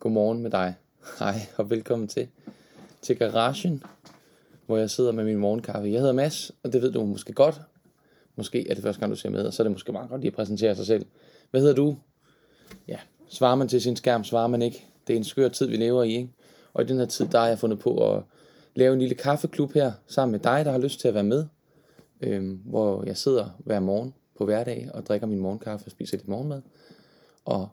Godmorgen med dig. Hej og velkommen til, til garagen, hvor jeg sidder med min morgenkaffe. Jeg hedder Mads, og det ved du måske godt. Måske er det første gang, du ser med, og så er det måske meget godt lige at præsentere sig selv. Hvad hedder du? Ja, svarer man til sin skærm, svarer man ikke. Det er en skør tid, vi lever i, ikke? Og i den her tid, der har jeg fundet på at lave en lille kaffeklub her, sammen med dig, der har lyst til at være med. Øhm, hvor jeg sidder hver morgen på hverdag og drikker min morgenkaffe og spiser lidt morgenmad. Og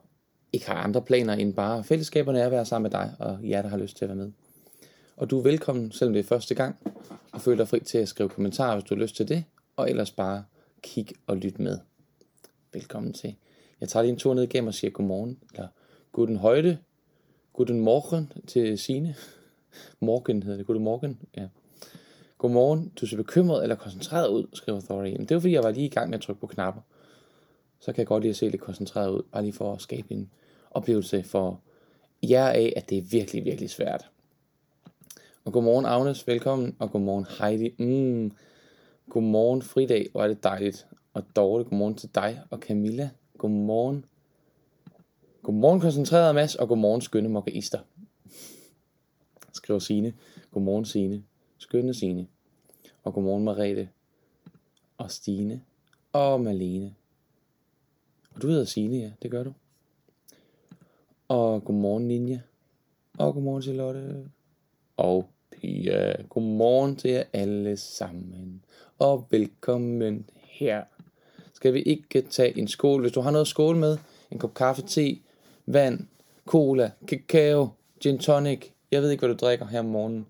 ikke har andre planer end bare fællesskaberne er at være sammen med dig og jer, der har lyst til at være med. Og du er velkommen, selvom det er første gang, og føl dig fri til at skrive kommentarer, hvis du har lyst til det, og ellers bare kig og lyt med. Velkommen til. Jeg tager lige en tur ned igennem og siger godmorgen, eller guten højde, guten morgen til Sine. Morgen hedder det, guten morgen, ja. Godmorgen, du ser bekymret eller koncentreret ud, skriver Thorin. Men det var fordi, jeg var lige i gang med at trykke på knapper. Så kan jeg godt lige at se lidt koncentreret ud, bare lige for at skabe en oplevelse for jer af, at det er virkelig, virkelig svært. Og godmorgen Agnes, velkommen, og godmorgen Heidi. Mm. Godmorgen Fridag, hvor er det dejligt. Og Dorte, godmorgen til dig og Camilla. Godmorgen. Godmorgen koncentreret Mads, og godmorgen skønne mokkaister. Skriver Sine. Godmorgen Sine. Skønne Sine. Og godmorgen Marete. Og Stine. Og Malene. Og du hedder Sine, ja, det gør du. Og godmorgen Ninja. Og godmorgen Charlotte. Og Pia. Godmorgen til jer alle sammen. Og velkommen her. Skal vi ikke tage en skål? Hvis du har noget skål med, en kop kaffe, te, vand, cola, kakao, gin tonic. Jeg ved ikke, hvad du drikker her om morgenen.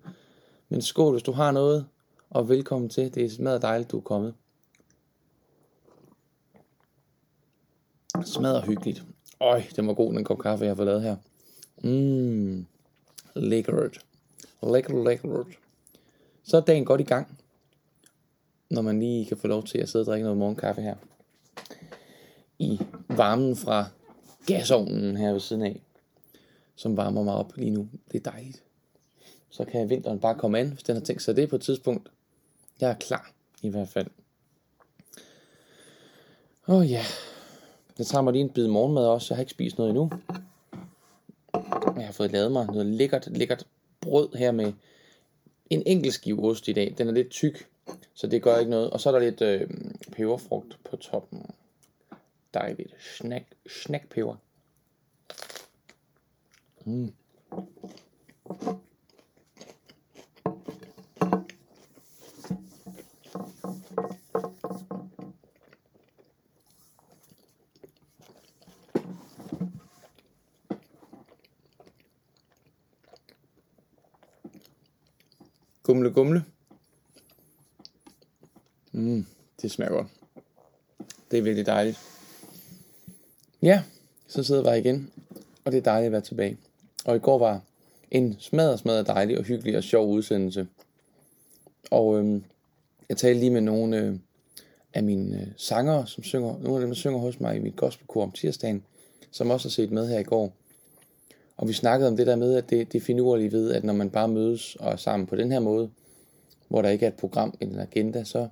Men skål, hvis du har noget. Og velkommen til. Det er smadret dejligt, du er kommet. Smadret hyggeligt. Øj, den var god, den kop kaffe, jeg har fået lavet her. Mmm, lækkert. Lækkert, lækkert. Så er dagen godt i gang, når man lige kan få lov til at sidde og drikke noget morgenkaffe her. I varmen fra gasovnen her ved siden af, som varmer mig op lige nu. Det er dejligt. Så kan vinteren bare komme an, hvis den har tænkt sig det på et tidspunkt. Jeg er klar, i hvert fald. Åh oh, ja, jeg tager mig lige en bid morgenmad også. Jeg har ikke spist noget endnu. Jeg har fået lavet mig noget lækkert, lækkert brød her med en enkelt skive ost i dag. Den er lidt tyk, så det gør ikke noget. Og så er der lidt øh, peberfrugt på toppen. Dejligt. Snack, snackpeber. Mm. Gumle, gumle. Mm, det smager godt. Det er virkelig dejligt. Ja, så sidder jeg igen, og det er dejligt at være tilbage. Og i går var en smadret, smadret dejlig og hyggelig og sjov udsendelse. Og øhm, jeg talte lige med nogle øh, af mine øh, sangere, som synger, nogle af dem, der synger hos mig i mit gospelkor om tirsdagen, som også har set med her i går. Og vi snakkede om det der med, at det, det finurlige ved, at når man bare mødes og er sammen på den her måde, hvor der ikke er et program eller en agenda, så,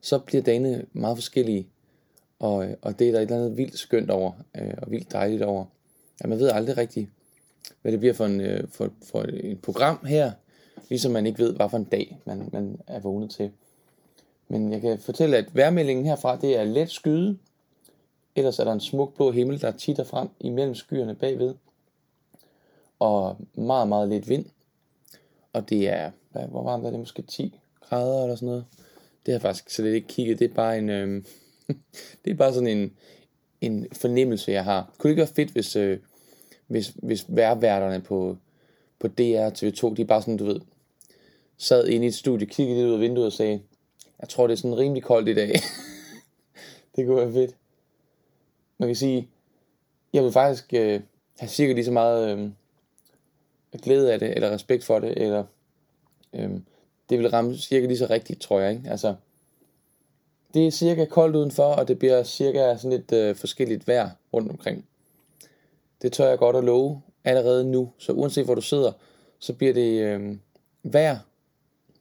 så bliver dagene meget forskellige. Og, og det er der et eller andet vildt skønt over, øh, og vildt dejligt over. Ja, man ved aldrig rigtigt, hvad det bliver for, en, øh, for, for et program her, ligesom man ikke ved, hvad for en dag man, man er vågnet til. Men jeg kan fortælle, at værmeldingen herfra, det er let skyde. Ellers er der en smuk blå himmel, der titter frem imellem skyerne bagved og meget, meget lidt vind. Og det er, hvad, hvor varmt er det, måske 10 grader eller sådan noget. Det har jeg faktisk slet ikke kigget, det er bare en, øh, det er bare sådan en, en fornemmelse, jeg har. Kunne det ikke være fedt, hvis, øh, hvis, hvis værværterne på, på DR TV2, de bare sådan, du ved, sad inde i et studie, kiggede lidt ud af vinduet og sagde, jeg tror, det er sådan rimelig koldt i dag. det kunne være fedt. Man kan sige, jeg vil faktisk øh, have cirka lige så meget øh, glæde af det, eller respekt for det, eller øhm, det vil ramme cirka lige så rigtigt, tror jeg. Ikke? Altså, det er cirka koldt udenfor, og det bliver cirka sådan lidt øh, forskelligt vejr rundt omkring. Det tør jeg godt at love allerede nu. Så uanset hvor du sidder, så bliver det øh, vejr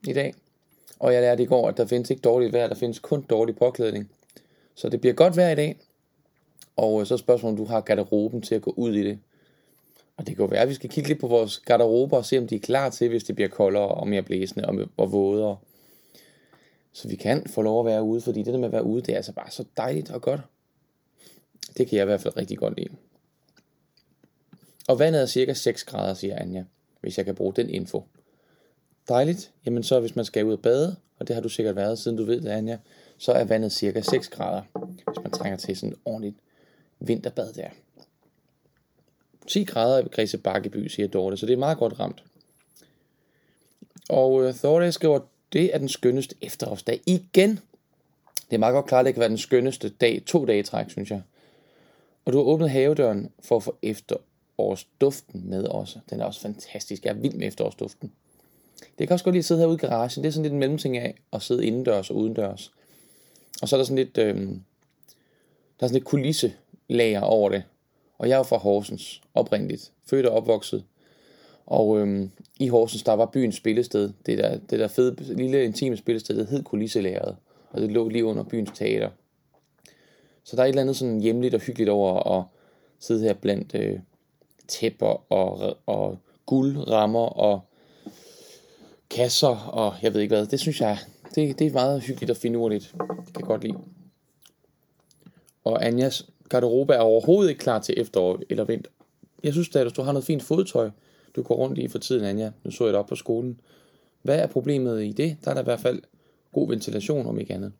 i dag. Og jeg lærte i går, at der findes ikke dårligt vejr, der findes kun dårlig påklædning. Så det bliver godt vejr i dag. Og øh, så er spørgsmålet, om du har garderoben til at gå ud i det. Og det kan jo være, at vi skal kigge lidt på vores garderober og se, om de er klar til, hvis det bliver koldere og mere blæsende og, og vådere. Så vi kan få lov at være ude, fordi det der med at være ude, det er altså bare så dejligt og godt. Det kan jeg i hvert fald rigtig godt lide. Og vandet er cirka 6 grader, siger Anja, hvis jeg kan bruge den info. Dejligt. Jamen så hvis man skal ud og bade, og det har du sikkert været, siden du ved det, Anja, så er vandet cirka 6 grader, hvis man trænger til sådan et ordentligt vinterbad der. 10 grader i Græse Bakkeby, siger Dorte, så det er meget godt ramt. Og uh, Dorte skriver, det er den skønneste efterårsdag igen. Det er meget godt klart, at det kan være den skønneste dag, to dage i træk, synes jeg. Og du har åbnet havedøren for at få efterårsduften med også. Den er også fantastisk. Jeg er vild med efterårsduften. Det kan også godt lide at sidde herude i garagen. Det er sådan lidt en mellemting af at sidde indendørs og udendørs. Og så er der sådan lidt, øh, der er sådan lidt kulisselager over det. Og jeg er jo fra Horsens oprindeligt. Født og opvokset. Og øhm, i Horsens, der var byens spillested. Det der, det der fede, lille intime spillested, det hed kulisselæret. Og det lå lige under byens teater. Så der er et eller andet sådan hjemligt og hyggeligt over at sidde her blandt øh, tæpper og, og guldrammer og kasser og jeg ved ikke hvad. Det synes jeg, det, det er meget hyggeligt og finurligt. Det kan jeg godt lide. Og Anjas garderobe er overhovedet ikke klar til efterår eller vinter. Jeg synes da, at du har noget fint fodtøj, du går rundt i for tiden, Anja. Nu så jeg det op på skolen. Hvad er problemet i det? Der er der i hvert fald god ventilation, om ikke andet.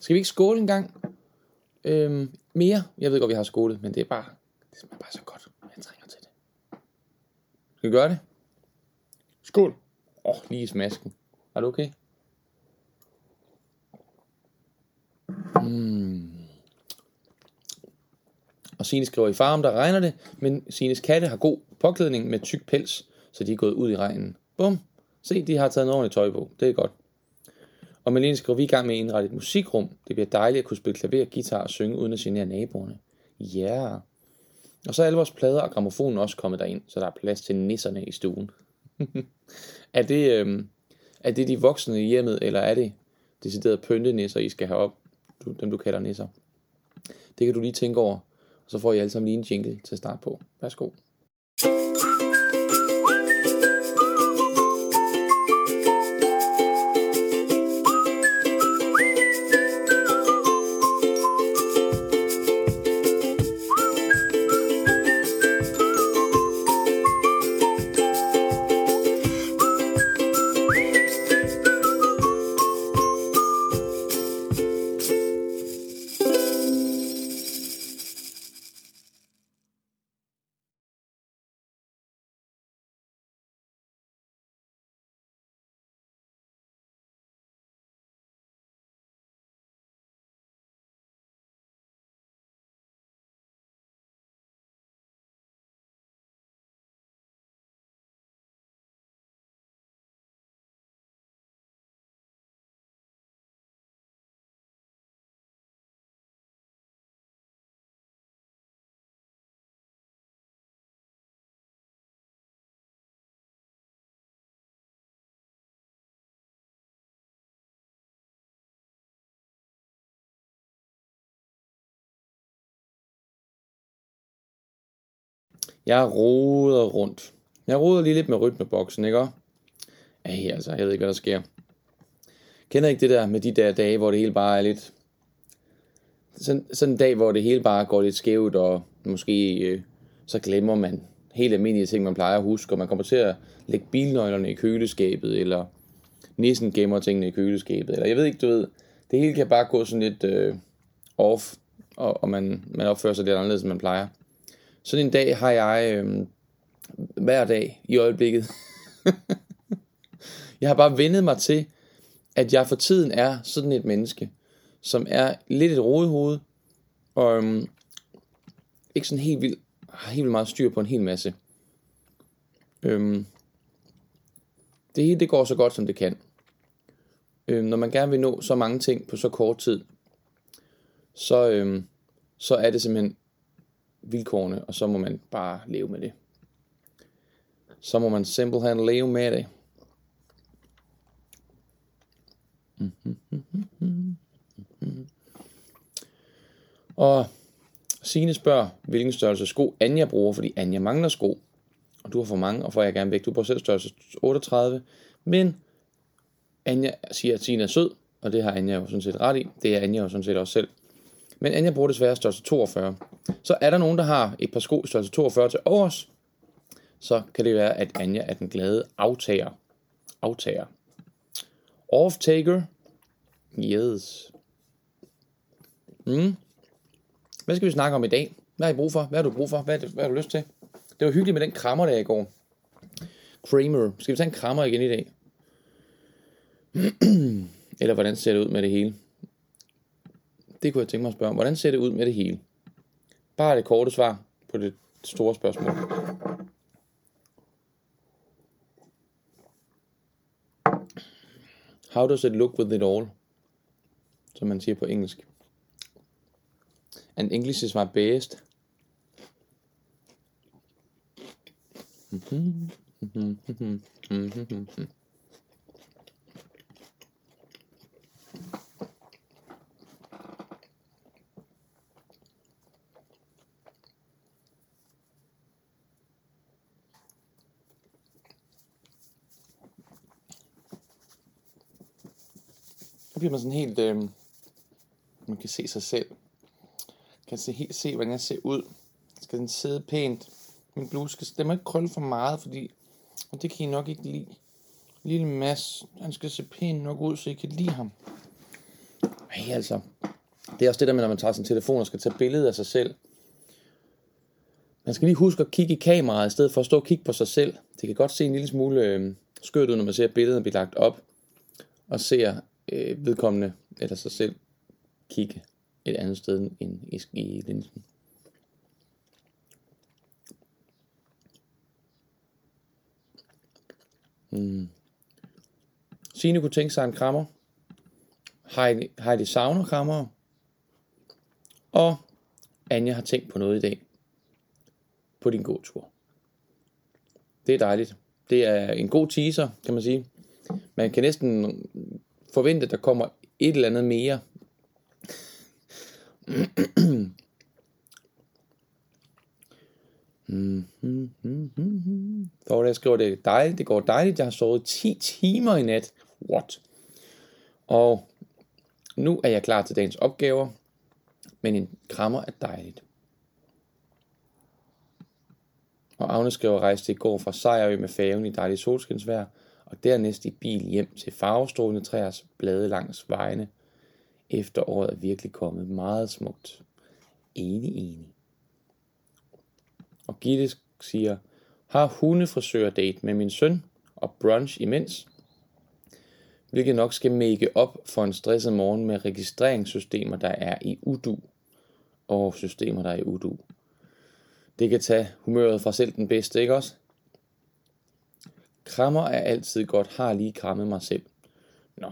Skal vi ikke skåle en gang? Øhm, mere? Jeg ved godt, vi har skålet, men det er bare, det smager bare så godt. Jeg trænger til det. Skal vi gøre det? Skål! Åh, oh, lige i smasken. Er du okay? Mm. Og Sine skriver i farm, der regner det, men Sines katte har god påklædning med tyk pels, så de er gået ud i regnen. Bum! Se, de har taget en ordentligt tøj på. Det er godt. Og Malene skriver, vi er i gang med at indrette et musikrum. Det bliver dejligt at kunne spille klaver, guitar og synge, uden at genere naboerne. Ja. Yeah. Og så er alle vores plader og gramofonen også kommet derind, så der er plads til nisserne i stuen. er, det, øh, er det de voksne i hjemmet, eller er det deciderede pyntenisser, I skal have op? Du, dem du kalder nisser. Det kan du lige tænke over. Så får I alle sammen lige en jingle til at starte på. Værsgo. Jeg roder rundt. Jeg roder lige lidt med rytmeboksen, ikke også? Ej, altså, jeg ved ikke, hvad der sker. Kender ikke det der med de der dage, hvor det hele bare er lidt... Sådan, sådan en dag, hvor det hele bare går lidt skævt, og måske øh, så glemmer man helt almindelige ting, man plejer at huske, og man kommer til at lægge bilnøglerne i køleskabet, eller nissen gemmer tingene i køleskabet, eller jeg ved ikke, du ved, det hele kan bare gå sådan lidt øh, off, og, og man, man opfører sig lidt anderledes, end man plejer. Sådan en dag har jeg øh, hver dag i øjeblikket. jeg har bare vendet mig til, at jeg for tiden er sådan et menneske, som er lidt et rodehoved, og øhm, ikke sådan helt vildt, har helt vildt meget styr på en hel masse. Øhm, det hele det går så godt, som det kan. Øhm, når man gerne vil nå så mange ting på så kort tid, så, øhm, så er det simpelthen vilkårene, og så må man bare leve med det. Så må man simpelthen leve med det. Og Signe spørger, hvilken størrelse sko Anja bruger, fordi Anja mangler sko. og du har for mange, og får jeg gerne væk. Du bruger selv størrelse 38, men Anja siger, at Tina er sød, og det har Anja jo sådan set ret i. Det er Anja jo sådan set også selv. Men Anja bruger desværre størrelse 42. Så er der nogen, der har et par sko størrelse 42 til overs, så kan det være, at Anja er den glade aftager. Aftager. Off-taker. Yes. Mm. Hvad skal vi snakke om i dag? Hvad har I brug for? Hvad har du brug for? Hvad, det, hvad har du lyst til? Det var hyggeligt med den krammer, der i går. Kramer. Skal vi tage en krammer igen i dag? Eller hvordan ser det ud med det hele? Det kunne jeg tænke mig at spørge om. Hvordan ser det ud med det hele? Bare det korte svar på det store spørgsmål. How does it look with it all? Som man siger på engelsk. And English is my best. Mm-hmm. Mm-hmm. Mm-hmm. Mm-hmm. Så bliver man sådan helt, øh, man kan se sig selv. Kan se helt se, hvordan jeg ser ud. Skal den sidde pænt. Min bluse skal, den må ikke krølle for meget, fordi, og det kan I nok ikke lide. Lille Mads, han skal se pænt nok ud, så I kan lide ham. Ej, altså. Det er også det der med, når man tager sin telefon og skal tage billeder af sig selv. Man skal lige huske at kigge i kameraet, i stedet for at stå og kigge på sig selv. Det kan godt se en lille smule øh, skørt ud, når man ser billedet blive lagt op, og ser øh, vedkommende eller sig selv kigge et andet sted end i, i linsen. Mm. Signe kunne tænke sig en krammer. Heidi, Heidi savner krammer. Og Anja har tænkt på noget i dag. På din gåtur. Det er dejligt. Det er en god teaser, kan man sige. Man kan næsten forvente, at der kommer et eller andet mere. Mm-hmm. Thor, der skriver, det er dejligt, det går dejligt, jeg har sovet 10 timer i nat. What? Og nu er jeg klar til dagens opgaver, men en krammer er dejligt. Og Agnes skriver, rejste i går fra Sejrø med færgen i dejligt solskinsvejr, og dernæst i bil hjem til farvestrålende træers blade langs vejene. Efteråret er virkelig kommet meget smukt. Enig, enig. Og Gitte siger, har hundefrisør date med min søn og brunch imens, hvilket nok skal make op for en stresset morgen med registreringssystemer, der er i udu, og systemer, der er i udu. Det kan tage humøret fra selv den bedste, ikke også? Krammer er altid godt, har lige krammet mig selv. Nå,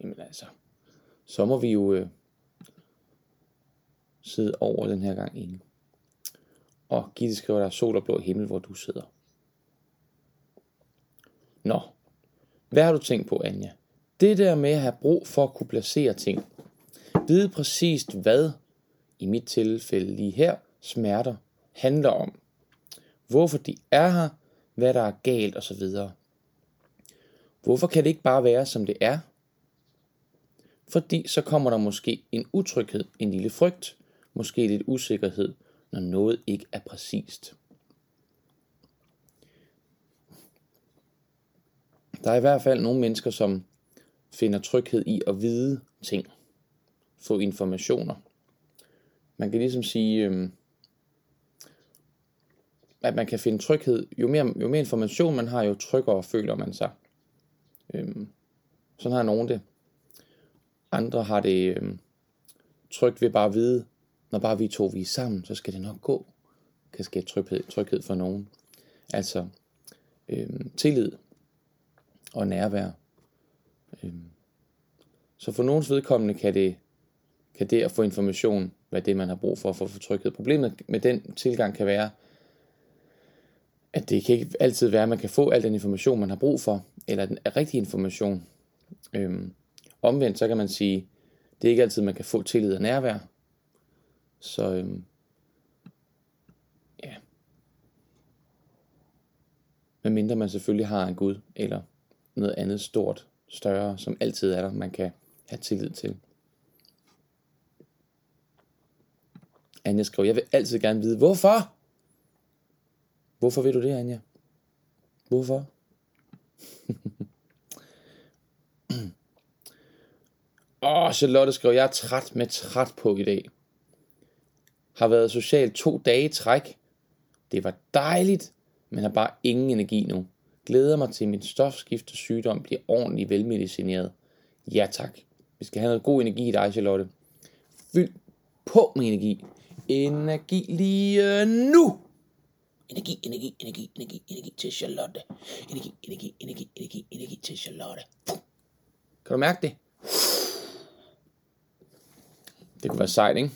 jamen altså, så må vi jo øh, sidde over den her gang inde. Og Gitte skriver, der er sol og blå himmel, hvor du sidder. Nå, hvad har du tænkt på, Anja? Det der med at have brug for at kunne placere ting. Vide præcist, hvad, i mit tilfælde lige her, smerter handler om. Hvorfor de er her, hvad der er galt osv. Hvorfor kan det ikke bare være, som det er? Fordi så kommer der måske en utryghed, en lille frygt, måske lidt usikkerhed, når noget ikke er præcist. Der er i hvert fald nogle mennesker, som finder tryghed i at vide ting, få informationer. Man kan ligesom sige, øh, at man kan finde tryghed. Jo mere, jo mere information man har, jo tryggere føler man sig. Øhm, sådan har nogen det. Andre har det øhm, trygt ved bare at vide, når bare vi to vi er sammen, så skal det nok gå. Kan skabe tryghed, tryghed for nogen. Altså øhm, tillid og nærvær. Øhm, så for nogens vedkommende kan det, kan det at få information være det, man har brug for for at få tryghed. Problemet med den tilgang kan være, at det kan ikke altid være, at man kan få al den information, man har brug for, eller den rigtige information. Øhm, omvendt, så kan man sige, det er ikke altid, man kan få tillid og nærvær. Så øhm, ja. Men mindre man selvfølgelig har en Gud, eller noget andet stort, større, som altid er der, man kan have tillid til. Anja skriver, jeg vil altid gerne vide, hvorfor? Hvorfor vil du det, Anja? Hvorfor? Åh, oh, Charlotte skrev, jeg er træt med træt på i dag. Har været social to dage i træk. Det var dejligt, men har bare ingen energi nu. Glæder mig til, at min stofskifte sygdom bliver ordentligt velmedicineret. Ja tak. Vi skal have noget god energi i dig, Charlotte. Fyld på med energi. Energi lige øh, nu. Energi, energi, energi, energi, energi til Charlotte. Energi, energi, energi, energi, energi til Charlotte. Kan du mærke det? Det kunne være sejt, ikke?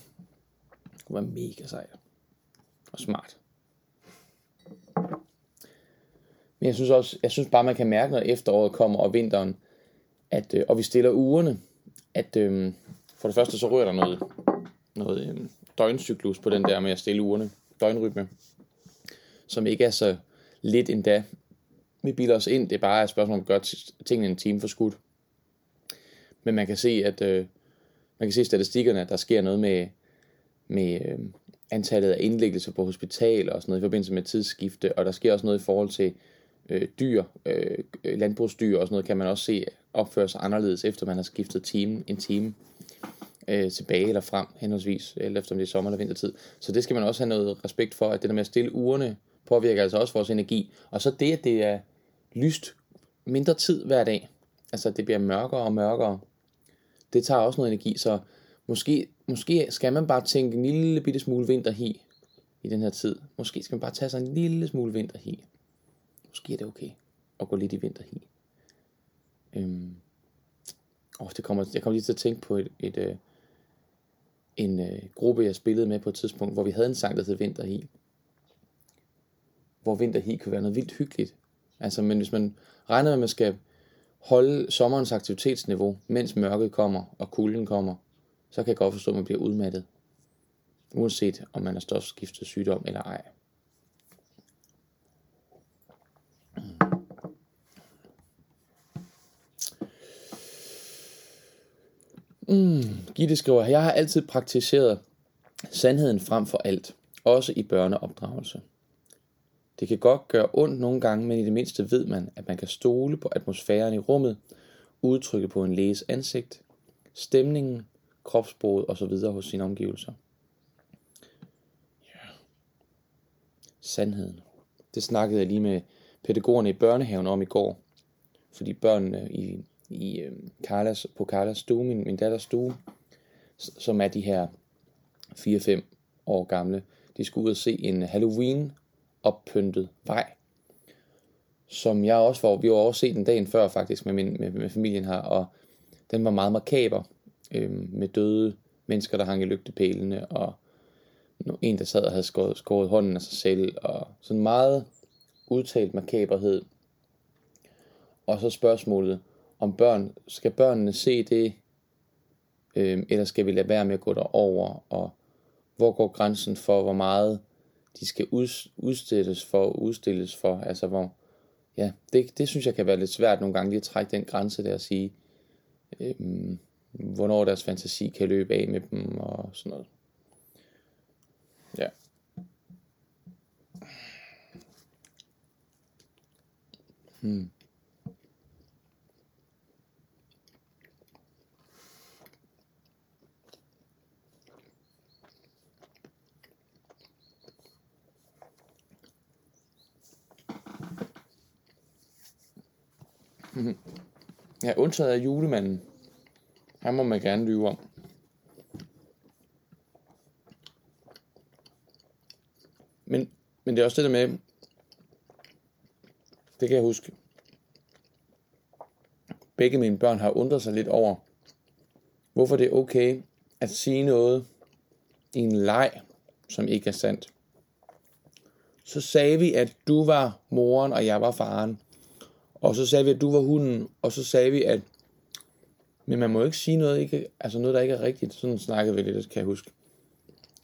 Det kunne være mega sejt. Og smart. Men jeg synes også, jeg synes bare, man kan mærke, når efteråret kommer og vinteren, at, øh, og vi stiller ugerne, at øh, for det første så rører der noget, noget øh, døgncyklus på den der med at stille ugerne, døgnrytme, som ikke er så lidt endda. Vi bilder os ind, det er bare et spørgsmål om at gøre tingene en time for skudt. Men man kan se, at øh, man kan se statistikkerne, at der sker noget med, med øh, antallet af indlæggelser på hospitaler og sådan noget i forbindelse med tidsskifte, og der sker også noget i forhold til øh, dyr, øh, landbrugsdyr og sådan noget, kan man også se opføre sig anderledes, efter man har skiftet time, en time øh, tilbage eller frem, henholdsvis, eller efter om det er sommer eller vintertid. Så det skal man også have noget respekt for, at det der med at stille ugerne påvirker altså også vores energi. Og så det, at det er lyst mindre tid hver dag, altså det bliver mørkere og mørkere, det tager også noget energi, så måske, måske skal man bare tænke en lille bitte smule vinterhi i den her tid. Måske skal man bare tage sig en lille smule vinterhi. Måske er det okay at gå lidt i vinterhi. Øhm. Oh, det kommer, jeg kommer lige til at tænke på et, et, et øh, en øh, gruppe, jeg spillede med på et tidspunkt, hvor vi havde en sang, der hed Vinterhi. Hvor Vinterhi kan være noget vildt hyggeligt. Altså, men hvis man regner med, at man skal holde sommerens aktivitetsniveau, mens mørket kommer og kulden kommer, så kan jeg godt forstå, at man bliver udmattet. Uanset om man har stofskiftet sygdom eller ej. Mm, Gitte skriver, jeg har altid praktiseret sandheden frem for alt, også i børneopdragelse. Det kan godt gøre ondt nogle gange, men i det mindste ved man, at man kan stole på atmosfæren i rummet, udtrykket på en læges ansigt, stemningen, kropsbruget osv. hos sine omgivelser. Ja. Sandheden. Det snakkede jeg lige med pædagogerne i børnehaven om i går. Fordi børnene i, i øh, Carlas, på Carlas stue, min, min datters stue, som er de her 4-5 år gamle, de skulle ud og se en Halloween oppyntet vej, som jeg også var, vi var også set den dagen før faktisk med, min, med, med familien her, og den var meget makaber, øh, med døde mennesker, der hang i lygtepælene, og en, der sad og havde skåret, skåret hånden af sig selv, og sådan meget udtalt makaberhed. Og så spørgsmålet, om børn, skal børnene se det, øh, eller skal vi lade være med at gå derover, og hvor går grænsen for, hvor meget de skal udstilles for, udstilles for, altså hvor, ja, det, det synes jeg kan være lidt svært nogle gange lige at trække den grænse der og sige, øhm, hvornår deres fantasi kan løbe af med dem og sådan noget. Ja. Hmm. Ja, undtaget af julemanden. Han må man gerne lyve om. Men, men det er også det der med, det kan jeg huske, begge mine børn har undret sig lidt over, hvorfor det er okay at sige noget i en leg, som ikke er sandt. Så sagde vi, at du var moren, og jeg var faren. Og så sagde vi, at du var hunden, og så sagde vi, at men man må ikke sige noget, ikke, altså noget, der ikke er rigtigt. Sådan snakkede vi lidt, kan jeg huske.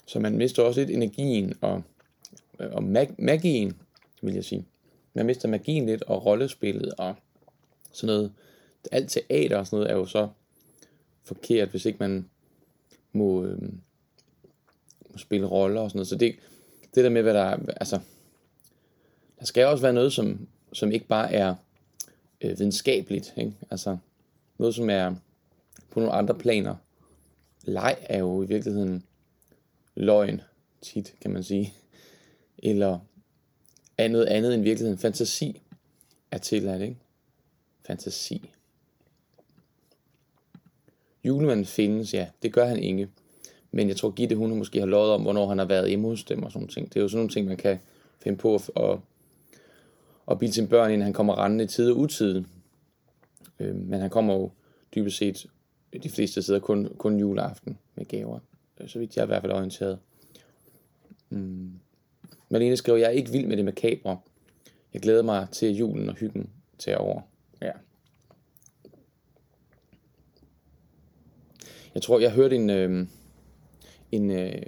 Så man mister også lidt energien og, og mag- magien, vil jeg sige. man mister magien lidt, og rollespillet, og sådan noget. Alt teater og sådan noget er jo så forkert, hvis ikke man må, øh, må spille roller og sådan noget. Så det, det der med, hvad der er, altså, der skal også være noget, som, som ikke bare er øh, videnskabeligt, ikke? altså noget, som er på nogle andre planer. Leg er jo i virkeligheden løgn, tit kan man sige. Eller er noget andet end virkeligheden. Fantasi er tilladt, ikke? Fantasi. Julemanden findes, ja, det gør han ikke. Men jeg tror, Gitte, hun måske har lovet om, hvornår han har været hjemme hos dem og sådan ting. Det er jo sådan nogle ting, man kan finde på at, at, at bilde sine børn, ind, han kommer rendende i tid og utid. Øh, men han kommer jo dybest set de fleste steder kun, kun juleaften med gaver. Øh, så vidt jeg er i hvert fald orienteret. Mm. Malene skriver, jeg er ikke vild med det makabre. Jeg glæder mig til julen og hyggen tager over. Ja. Jeg tror, jeg hørte en, øh, en øh,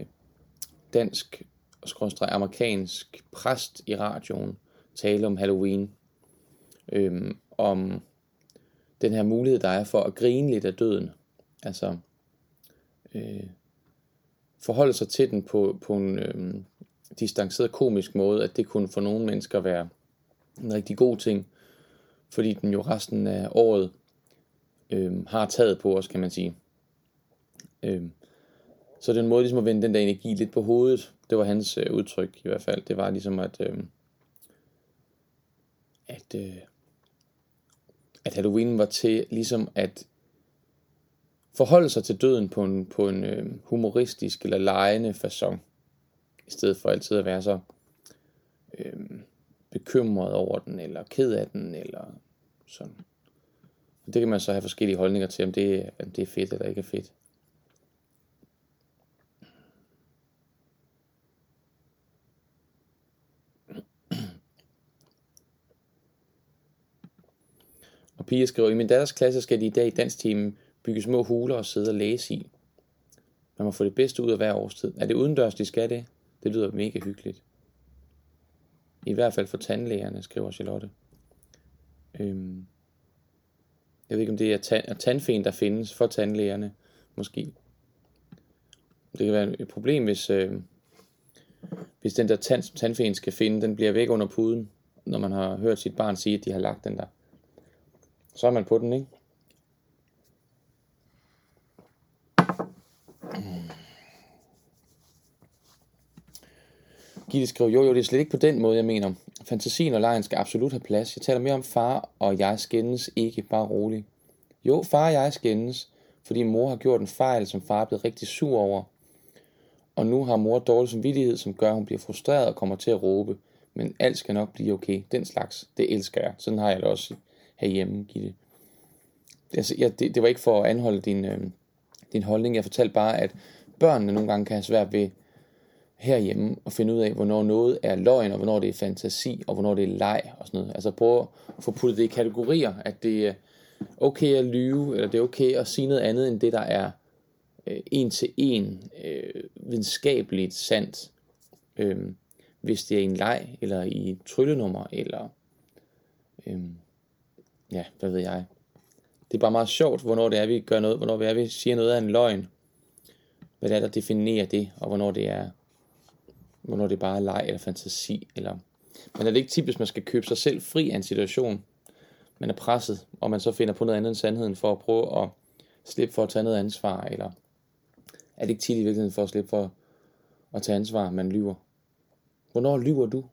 dansk skråstrej amerikansk præst i radioen tale om Halloween. Øh, om den her mulighed, der er for at grine lidt af døden. Altså øh, forholde sig til den på, på en øh, distanceret komisk måde, at det kunne for nogle mennesker være en rigtig god ting, fordi den jo resten af året øh, har taget på os, kan man sige. Øh, så det er en måde ligesom at vende den der energi lidt på hovedet. Det var hans øh, udtryk i hvert fald. Det var ligesom at, øh, at, øh, at Halloween var til ligesom at forholde sig til døden på en, på en øh, humoristisk eller lejende façon, i stedet for altid at være så øh, bekymret over den, eller ked af den, eller sådan. Og det kan man så have forskellige holdninger til, om det, om det er fedt eller ikke er fedt. Og Pia skriver, i min datters klasse skal de i dag i danstimen bygge små huler og sidde og læse i. Man må få det bedste ud af hver årstid. Er det udendørs, de skal det? Det lyder mega hyggeligt. I hvert fald for tandlægerne, skriver Charlotte. Øhm. Jeg ved ikke, om det er tan- tandfen, der findes for tandlægerne, måske. Det kan være et problem, hvis, øh, hvis den der tand, tandfen skal finde, den bliver væk under puden, når man har hørt sit barn sige, at de har lagt den der. Så er man på den, ikke? Gitte skriver, jo jo, det er slet ikke på den måde, jeg mener. Fantasien og lejen skal absolut have plads. Jeg taler mere om far, og jeg skændes ikke, bare rolig. Jo, far og jeg skændes, fordi mor har gjort en fejl, som far er blevet rigtig sur over. Og nu har mor dårlig samvittighed, som gør, at hun bliver frustreret og kommer til at råbe. Men alt skal nok blive okay. Den slags, det elsker jeg. Sådan har jeg det også herhjemme, Gitte. Altså, jeg, det, det var ikke for at anholde din, øh, din holdning. Jeg fortalte bare, at børnene nogle gange kan have svært ved herhjemme at finde ud af, hvornår noget er løgn, og hvornår det er fantasi, og hvornår det er leg og sådan noget. Altså prøve at få puttet det i kategorier, at det er okay at lyve, eller det er okay at sige noget andet, end det, der er øh, en til en øh, videnskabeligt sandt. Øh, hvis det er en leg, eller i et tryllenummer, eller øh, ja, hvad ved jeg. Det er bare meget sjovt, hvornår det er, vi gør noget, hvornår det er, vi siger noget af en løgn. Hvad det er, der definerer det, og hvornår det er hvornår det bare er leg eller fantasi. Eller... Men er det ikke typisk, man skal købe sig selv fri af en situation, man er presset, og man så finder på noget andet end sandheden for at prøve at slippe for at tage noget ansvar, eller er det ikke tit i virkeligheden for at slippe for at tage ansvar, man lyver? Hvornår lyver du?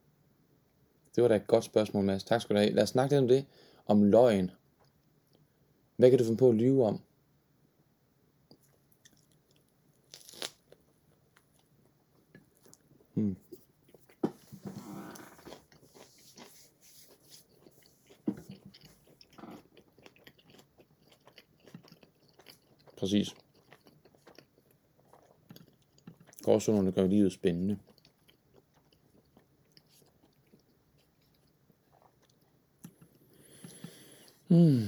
Det var da et godt spørgsmål, Mads. Tak skal du have. Lad os snakke lidt om det, om løgn. Hvad kan du finde på at lyve om? Hmm. Præcis. Gråzonerne gør livet spændende. Mm.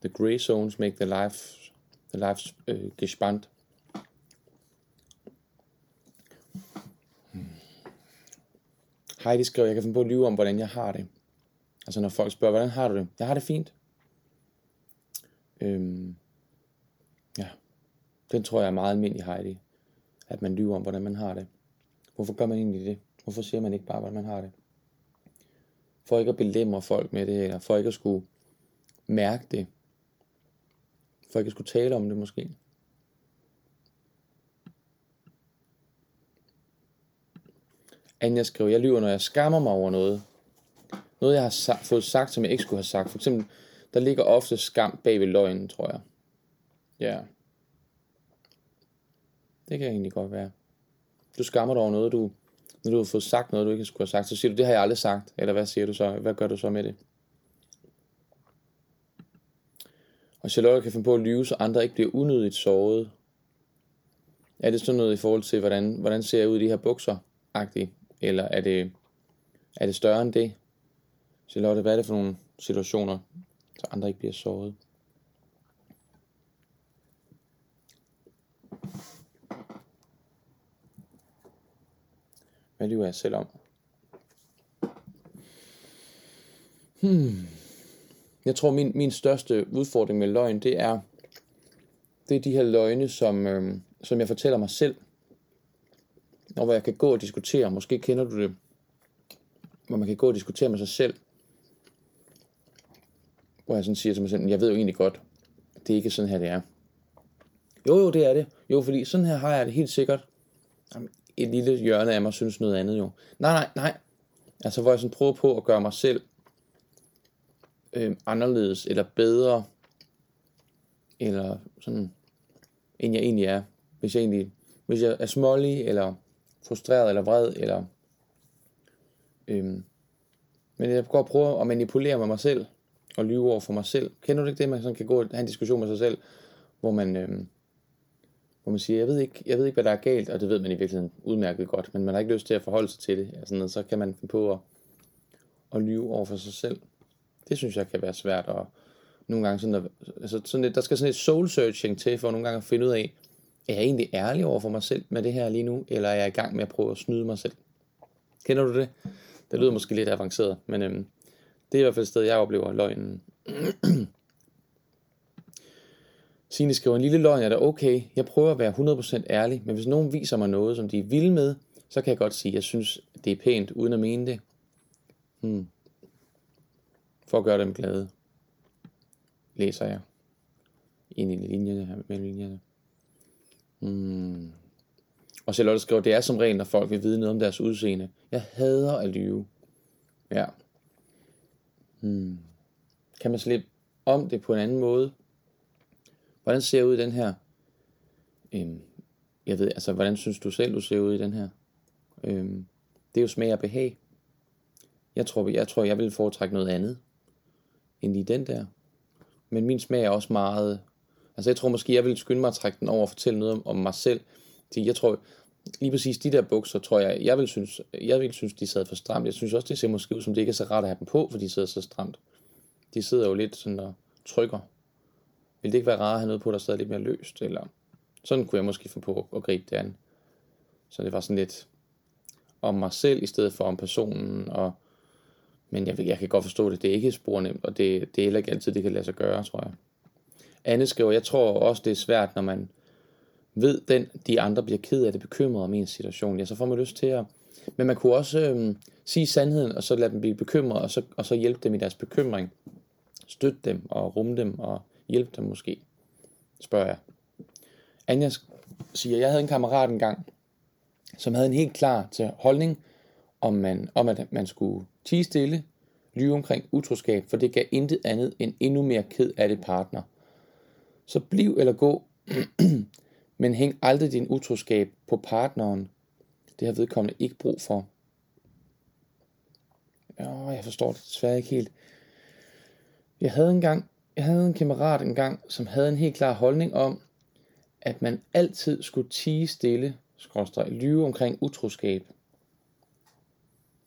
The gray zones make the life the life uh, øh, gespannt. Hmm. Heidi skrev, jeg kan finde på at lyve om, hvordan jeg har det. Altså når folk spørger, hvordan har du det? Jeg har det fint. Øhm, ja, den tror jeg er meget almindelig, Heidi. At man lyver om, hvordan man har det. Hvorfor gør man egentlig det? Hvorfor siger man ikke bare, hvordan man har det? For ikke at belemre folk med det, eller for ikke at skulle mærke det. For ikke at skulle tale om det måske. Anja skriver, jeg lyver, når jeg skammer mig over noget. Noget, jeg har sa- fået sagt, som jeg ikke skulle have sagt. For eksempel, der ligger ofte skam bag ved løgnen, tror jeg. Ja. Det kan egentlig godt være. Du skammer dig over noget, du, når du har fået sagt noget, du ikke skulle have sagt, så siger du, det har jeg aldrig sagt. Eller hvad siger du så? Hvad gør du så med det? Og Charlotte kan finde på at lyve, så andre ikke bliver unødigt såret. Er det sådan noget i forhold til, hvordan, hvordan ser jeg ud i de her bukser? -agtigt? Eller er det, er det større end det? Charlotte, hvad er det for nogle situationer, så andre ikke bliver såret? Hvad lyver jeg selv om? Hmm. Jeg tror, min, min største udfordring med løgn, det er, det er de her løgne, som, øh, som jeg fortæller mig selv. Og hvor jeg kan gå og diskutere, måske kender du det, hvor man kan gå og diskutere med sig selv. Hvor jeg sådan siger til mig selv, jeg ved jo egentlig godt, at det ikke sådan her, det er. Jo, jo, det er det. Jo, fordi sådan her har jeg det helt sikkert. Jamen, et lille hjørne af mig synes noget andet jo. Nej, nej, nej. Altså, hvor jeg sådan prøver på at gøre mig selv øh, anderledes, eller bedre, eller sådan, end jeg egentlig er. Hvis jeg egentlig, hvis jeg er smålig, eller frustreret, eller vred, eller, øhm, men jeg går og prøver at manipulere med mig selv, og lyve over for mig selv. Kender du ikke det, man sådan kan gå og have en diskussion med sig selv, hvor man, øhm, hvor man siger, jeg ved, ikke, jeg ved ikke, hvad der er galt, og det ved man i virkeligheden udmærket godt, men man har ikke lyst til at forholde sig til det, og sådan noget, så kan man finde på at, at lyve over for sig selv. Det synes jeg kan være svært, og nogle gange sådan, at, altså sådan et, der skal sådan et soul searching til, for nogle gange at finde ud af, er jeg egentlig ærlig over for mig selv med det her lige nu, eller er jeg i gang med at prøve at snyde mig selv? Kender du det? Det lyder måske lidt avanceret, men øhm, det er i hvert fald et sted, jeg oplever løgnen. Signe skriver, en lille løgn er da okay. Jeg prøver at være 100% ærlig, men hvis nogen viser mig noget, som de er vilde med, så kan jeg godt sige, at jeg synes, det er pænt, uden at mene det. Hmm. For at gøre dem glade, læser jeg ind i linjerne her mellem linjerne. Hmm. Og Charlotte skriver, det er som regel, når folk vil vide noget om deres udseende. Jeg hader at lyve. Ja. Hmm. Kan man slippe om det på en anden måde? Hvordan ser jeg ud i den her? Øhm, jeg ved, altså, hvordan synes du selv, du ser ud i den her? Øhm, det er jo smag og behag. Jeg tror, jeg tror, jeg vil foretrække noget andet, end i den der. Men min smag er også meget... Altså, jeg tror måske, jeg vil skynde mig at trække den over og fortælle noget om, om mig selv. Fordi jeg tror, lige præcis de der bukser, tror jeg, jeg vil synes, jeg vil synes, de sad for stramt. Jeg synes også, det ser måske ud, som det ikke er så rart at have dem på, for de sidder så stramt. De sidder jo lidt sådan og trykker. Vil det ikke være rart at have noget på, der sad lidt mere løst? Eller sådan kunne jeg måske få på at gribe det an. Så det var sådan lidt om mig selv, i stedet for om personen. Og, men jeg, jeg kan godt forstå det. Det er ikke spor nemt, og det, det er heller ikke altid, det kan lade sig gøre, tror jeg. Anne skriver, jeg tror også, det er svært, når man ved, den de andre bliver ked af det, bekymret om ens situation. Ja, så får man lyst til at... Men man kunne også øhm, sige sandheden, og så lade dem blive bekymret, og så, og så hjælpe dem i deres bekymring. Støtte dem og rumme dem og hjælpe dem måske, spørger jeg. Anja siger, jeg havde en kammerat engang, som havde en helt klar til holdning om, man, om at man skulle tige stille, lyve omkring utroskab, for det gav intet andet end endnu mere ked af det partner. Så bliv eller gå, men hæng aldrig din utroskab på partneren. Det har vedkommende ikke brug for. Ja, jeg forstår det desværre ikke helt. Jeg havde engang, jeg havde en kammerat engang, som havde en helt klar holdning om, at man altid skulle tige stille, skråstrej, lyve omkring utroskab.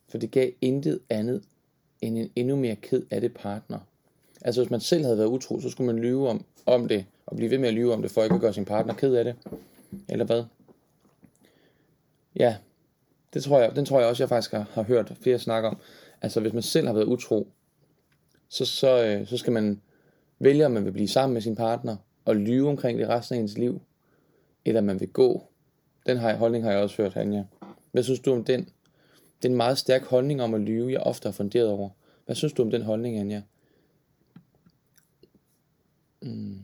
For det gav intet andet end en endnu mere ked af det partner. Altså hvis man selv havde været utro, så skulle man lyve om, om det, og blive ved med at lyve om det, for ikke at gøre sin partner ked af det. Eller hvad? Ja, Det tror jeg, den tror jeg også, jeg faktisk har, har hørt flere snakke om. Altså, hvis man selv har været utro, så, så, øh, så skal man vælge, om man vil blive sammen med sin partner og lyve omkring det resten af ens liv, eller man vil gå. Den her holdning har jeg også hørt, Anja. Hvad synes du om den? Det er en meget stærk holdning om at lyve, jeg ofte har funderet over. Hvad synes du om den holdning, Anja? Mm.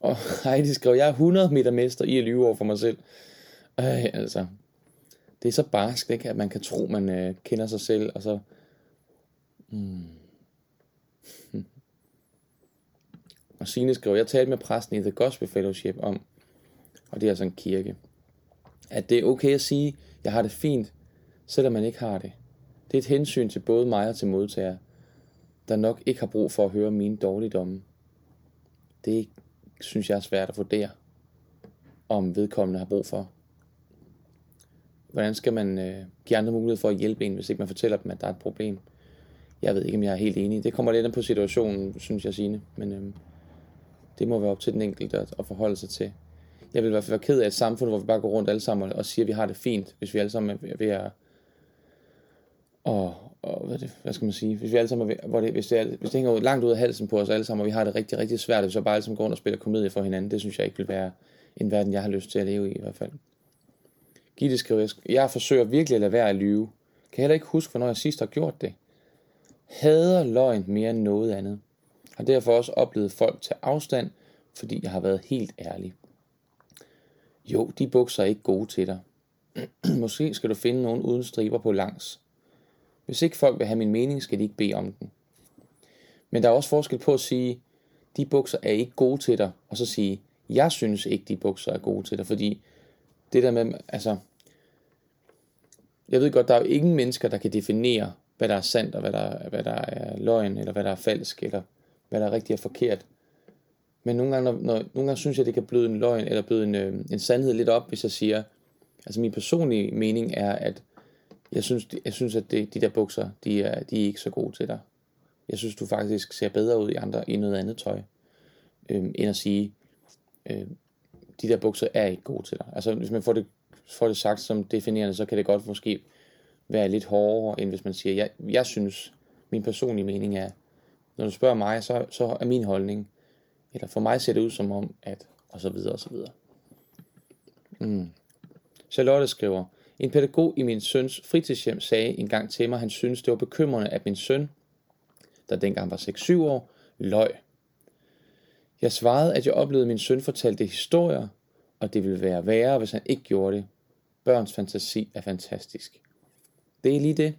Og Heidi skrev, jeg er 100 meter mester i at lyve over for mig selv. Øh, altså, det er så barsk, ikke? at man kan tro, man øh, kender sig selv, og så... Mm. Og Signe skrev, jeg talte med præsten i The Gospel Fellowship om, og det er altså en kirke, at det er okay at sige, jeg har det fint, selvom man ikke har det. Det er et hensyn til både mig og til modtager, der nok ikke har brug for at høre mine dårligdomme. Det synes jeg er svært at vurdere, om vedkommende har brug for. Hvordan skal man øh, give andre mulighed for at hjælpe en, hvis ikke man fortæller dem, at der er et problem? Jeg ved ikke, om jeg er helt enig. Det kommer lidt an på situationen, synes jeg, Signe. Men øh, det må være op til den enkelte at, at forholde sig til. Jeg vil i hvert fald være ked af et samfund, hvor vi bare går rundt alle sammen og siger, at vi har det fint, hvis vi alle sammen er ved at... Og, og hvad, det, hvad skal man sige? Hvis vi alle sammen er ved, hvor det, hvis, det er, hvis det hænger langt ud af halsen på os alle sammen, og vi har det rigtig, rigtig svært, hvis vi så bare alle sammen går rundt og spiller komedie for hinanden, det synes jeg ikke vil være en verden, jeg har lyst til at leve i i hvert fald. Gitte skriver, jeg forsøger virkelig at lade være at lyve. Kan heller ikke huske, hvornår jeg sidst har gjort det. Hader løgn mere end noget andet. Har derfor også oplevet folk til afstand, fordi jeg har været helt ærlig. Jo, de bukser er ikke gode til dig. Måske skal du finde nogen uden striber på langs. Hvis ikke folk vil have min mening, skal de ikke bede om den. Men der er også forskel på at sige, de bukser er ikke gode til dig, og så sige, jeg synes ikke, de bukser er gode til dig, fordi det der med, altså, jeg ved godt, der er jo ingen mennesker, der kan definere, hvad der er sandt, og hvad der, hvad der er løgn, eller hvad der er falsk, eller hvad der er rigtigt og forkert. Men nogle gange, når, når, nogle gange synes jeg, det kan bløde en løgn, eller bløde en, øh, en sandhed lidt op, hvis jeg siger, altså min personlige mening er, at jeg synes, jeg synes at det, de der bukser, de er, de er ikke så gode til dig. Jeg synes, du faktisk ser bedre ud i, andre, i noget andet tøj, øh, end at sige, øh, de der bukser er ikke gode til dig. Altså hvis man får det, får det sagt som definerende, så kan det godt måske være lidt hårdere, end hvis man siger, jeg, jeg synes, min personlige mening er, når du spørger mig, så, så er min holdning, eller for mig ser det ud som om, at, og så videre, og så videre. Mm. Charlotte skriver, en pædagog i min søns fritidshjem sagde en gang til mig, at han syntes, det var bekymrende, at min søn, der dengang var 6-7 år, løg. Jeg svarede, at jeg oplevede, at min søn fortalte historier, og det ville være værre, hvis han ikke gjorde det. Børns fantasi er fantastisk. Det er lige det.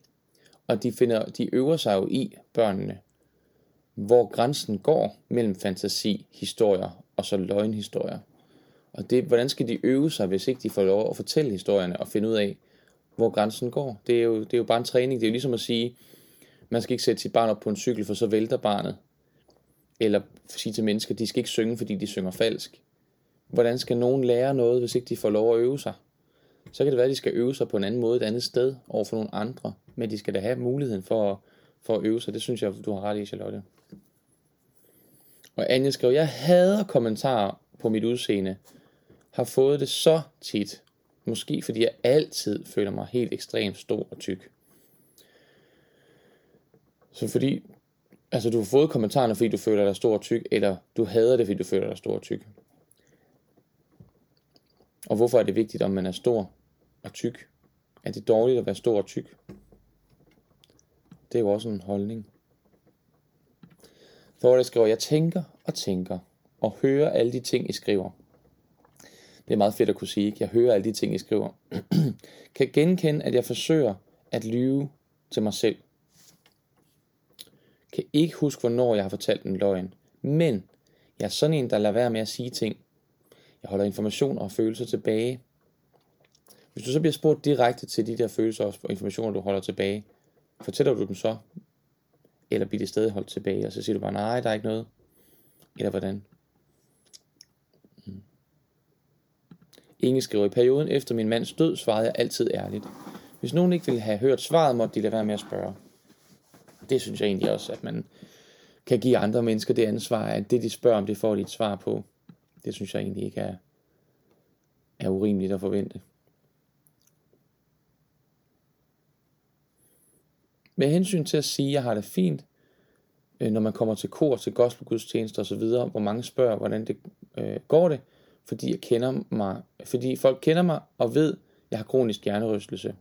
Og de, finder, de øver sig jo i, børnene, hvor grænsen går mellem fantasi, historier og så løgnhistorier. Og det, hvordan skal de øve sig, hvis ikke de får lov at fortælle historierne og finde ud af, hvor grænsen går? Det er jo, det er jo bare en træning. Det er jo ligesom at sige, man skal ikke sætte sit barn op på en cykel, for så vælter barnet. Eller sige til mennesker, de skal ikke synge, fordi de synger falsk. Hvordan skal nogen lære noget, hvis ikke de får lov at øve sig? Så kan det være, at de skal øve sig på en anden måde et andet sted over for nogle andre. Men de skal da have muligheden for at, for at øve sig. Det synes jeg, du har ret i, Charlotte. Og Anja skrev, jeg hader kommentarer på mit udseende. Har fået det så tit. Måske fordi jeg altid føler mig helt ekstremt stor og tyk. Så fordi, altså du har fået kommentarerne, fordi du føler dig stor og tyk, eller du hader det, fordi du føler dig stor og tyk. Og hvorfor er det vigtigt, om man er stor og tyk? Er det dårligt at være stor og tyk? Det er jo også en holdning. For skriver, jeg tænker og tænker og hører alle de ting, I skriver. Det er meget fedt at kunne sige, jeg hører alle de ting, I skriver. kan genkende, at jeg forsøger at lyve til mig selv. Kan ikke huske, hvornår jeg har fortalt en løgn. Men jeg er sådan en, der lader være med at sige ting. Jeg holder informationer og følelser tilbage. Hvis du så bliver spurgt direkte til de der følelser og informationer, du holder tilbage, fortæller du dem så eller bliver det stadig holdt tilbage, og så siger du bare, nej, der er ikke noget. Eller hvordan? Mm. Inge skriver, i perioden efter min mands død, svarede jeg altid ærligt. Hvis nogen ikke ville have hørt svaret, måtte de lade være med at spørge. Det synes jeg egentlig også, at man kan give andre mennesker det ansvar, at det de spørger om, det får de et svar på. Det synes jeg egentlig ikke er, er urimeligt at forvente. Med hensyn til at sige, at jeg har det fint, øh, når man kommer til kor, til gospelgudstjenester osv., hvor mange spørger, hvordan det øh, går det, fordi jeg kender mig, fordi folk kender mig og ved, at jeg har kronisk hjernerystelse.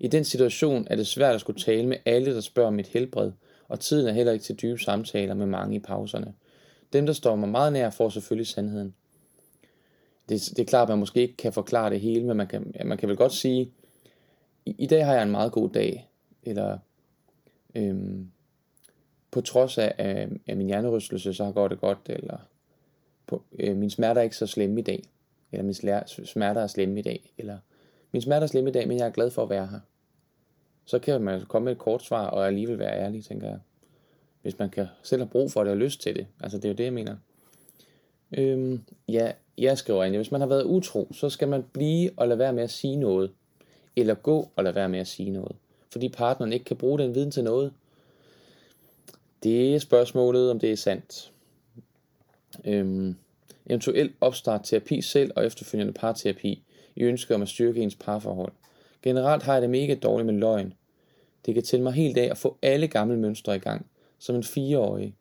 I den situation er det svært at skulle tale med alle, der spørger om mit helbred, og tiden er heller ikke til dybe samtaler med mange i pauserne. Dem, der står mig meget nær, får selvfølgelig sandheden. Det, det er klart, at man måske ikke kan forklare det hele, men man kan, man kan vel godt sige, i, i dag har jeg en meget god dag, eller øhm, på trods af, af, af min hjernerystelse, så går det godt, eller på, øh, min smerter er ikke så slemme i dag, eller min smerter er slemme i dag, eller min smerter er slemme i dag, men jeg er glad for at være her. Så kan man altså komme med et kort svar, og alligevel være ærlig, tænker jeg. Hvis man kan selv have brug for det og lyst til det. Altså, det er jo det, jeg mener. Øhm, ja, jeg skriver ind, hvis man har været utro, så skal man blive og lade være med at sige noget. Eller gå og lade være med at sige noget. Fordi partneren ikke kan bruge den viden til noget. Det er spørgsmålet, om det er sandt. Øhm, eventuelt opstart terapi selv og efterfølgende parterapi i ønsket om at styrke ens parforhold. Generelt har jeg det mega dårligt med løgn. Det kan tænde mig helt af at få alle gamle mønstre i gang, som en fireårig.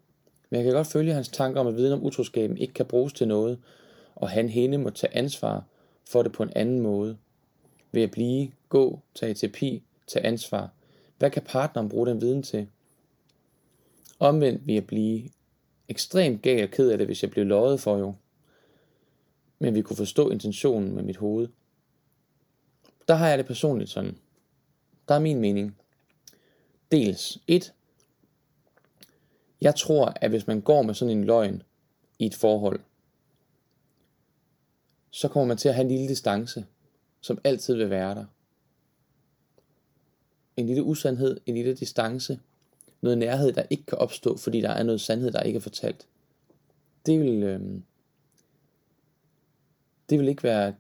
Men jeg kan godt følge hans tanker om, at viden om utroskaben ikke kan bruges til noget, og han hende må tage ansvar for det på en anden måde. Ved at blive, gå, tage terapi, tage ansvar. Hvad kan partneren bruge den viden til? Omvendt vil jeg blive ekstremt gal og ked af det, hvis jeg blev løjet for jo. Men vi kunne forstå intentionen med mit hoved. Der har jeg det personligt sådan. Der er min mening. Dels et. Jeg tror, at hvis man går med sådan en løgn i et forhold, så kommer man til at have en lille distance, som altid vil være der. En lille usandhed, en lille distance, noget nærhed, der ikke kan opstå, fordi der er noget sandhed, der ikke er fortalt. Det vil, øh, det vil ikke være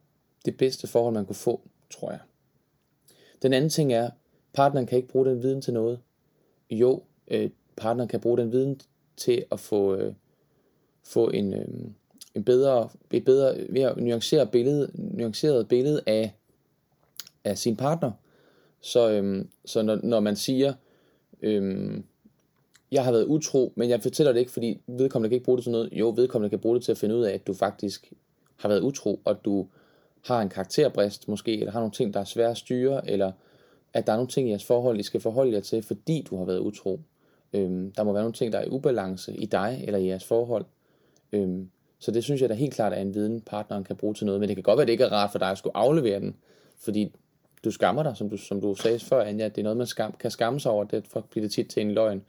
det bedste forhold, man kunne få, tror jeg. Den anden ting er, partneren kan ikke bruge den viden til noget. Jo, øh, partneren kan bruge den viden til at få, øh, få en, øh, en bedre, et bedre mere nuanceret billede, nuanceret billede af, af sin partner. Så, øhm, så når, når man siger, øhm, jeg har været utro, men jeg fortæller det ikke, fordi vedkommende kan ikke bruge det til noget. Jo, vedkommende kan bruge det til at finde ud af, at du faktisk har været utro, og du har en karakterbrist måske, eller har nogle ting, der er svære at styre, eller at der er nogle ting i jeres forhold, I skal forholde jer til, fordi du har været utro. Øhm, der må være nogle ting, der er i ubalance i dig eller i jeres forhold. Øhm, så det synes jeg da helt klart er en viden, partneren kan bruge til noget. Men det kan godt være, at det ikke er rart for dig at skulle aflevere den, fordi du skammer dig, som du, som du sagde før, Anja. Det er noget, man skam, kan skamme sig over. Det bliver det tit til en løgn.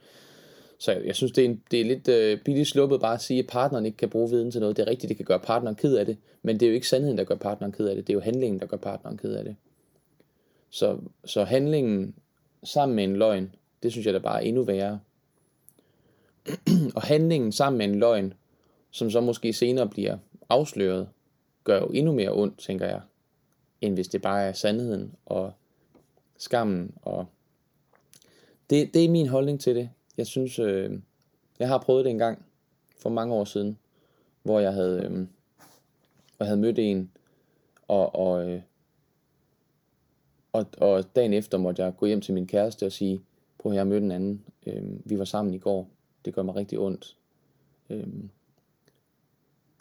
Så jeg, jeg synes, det er, en, det er lidt øh, billigt sluppet bare at sige, at partneren ikke kan bruge viden til noget. Det er rigtigt, det kan gøre partneren ked af det, men det er jo ikke sandheden, der gør partneren ked af det. Det er jo handlingen, der gør partneren ked af det. Så, så handlingen sammen med en løgn, det synes jeg da bare er endnu værre. og handlingen sammen med en løgn, som så måske senere bliver afsløret, gør jo endnu mere ondt, tænker jeg, end hvis det bare er sandheden og skammen. Og det, det er min holdning til det. Jeg synes, øh, jeg har prøvet det en gang for mange år siden, hvor jeg havde, øh, jeg havde mødt en, og, og, øh, og, og dagen efter måtte jeg gå hjem til min kæreste og sige, prøv at jeg har mødt en anden, øh, vi var sammen i går, det gør mig rigtig ondt. Øh,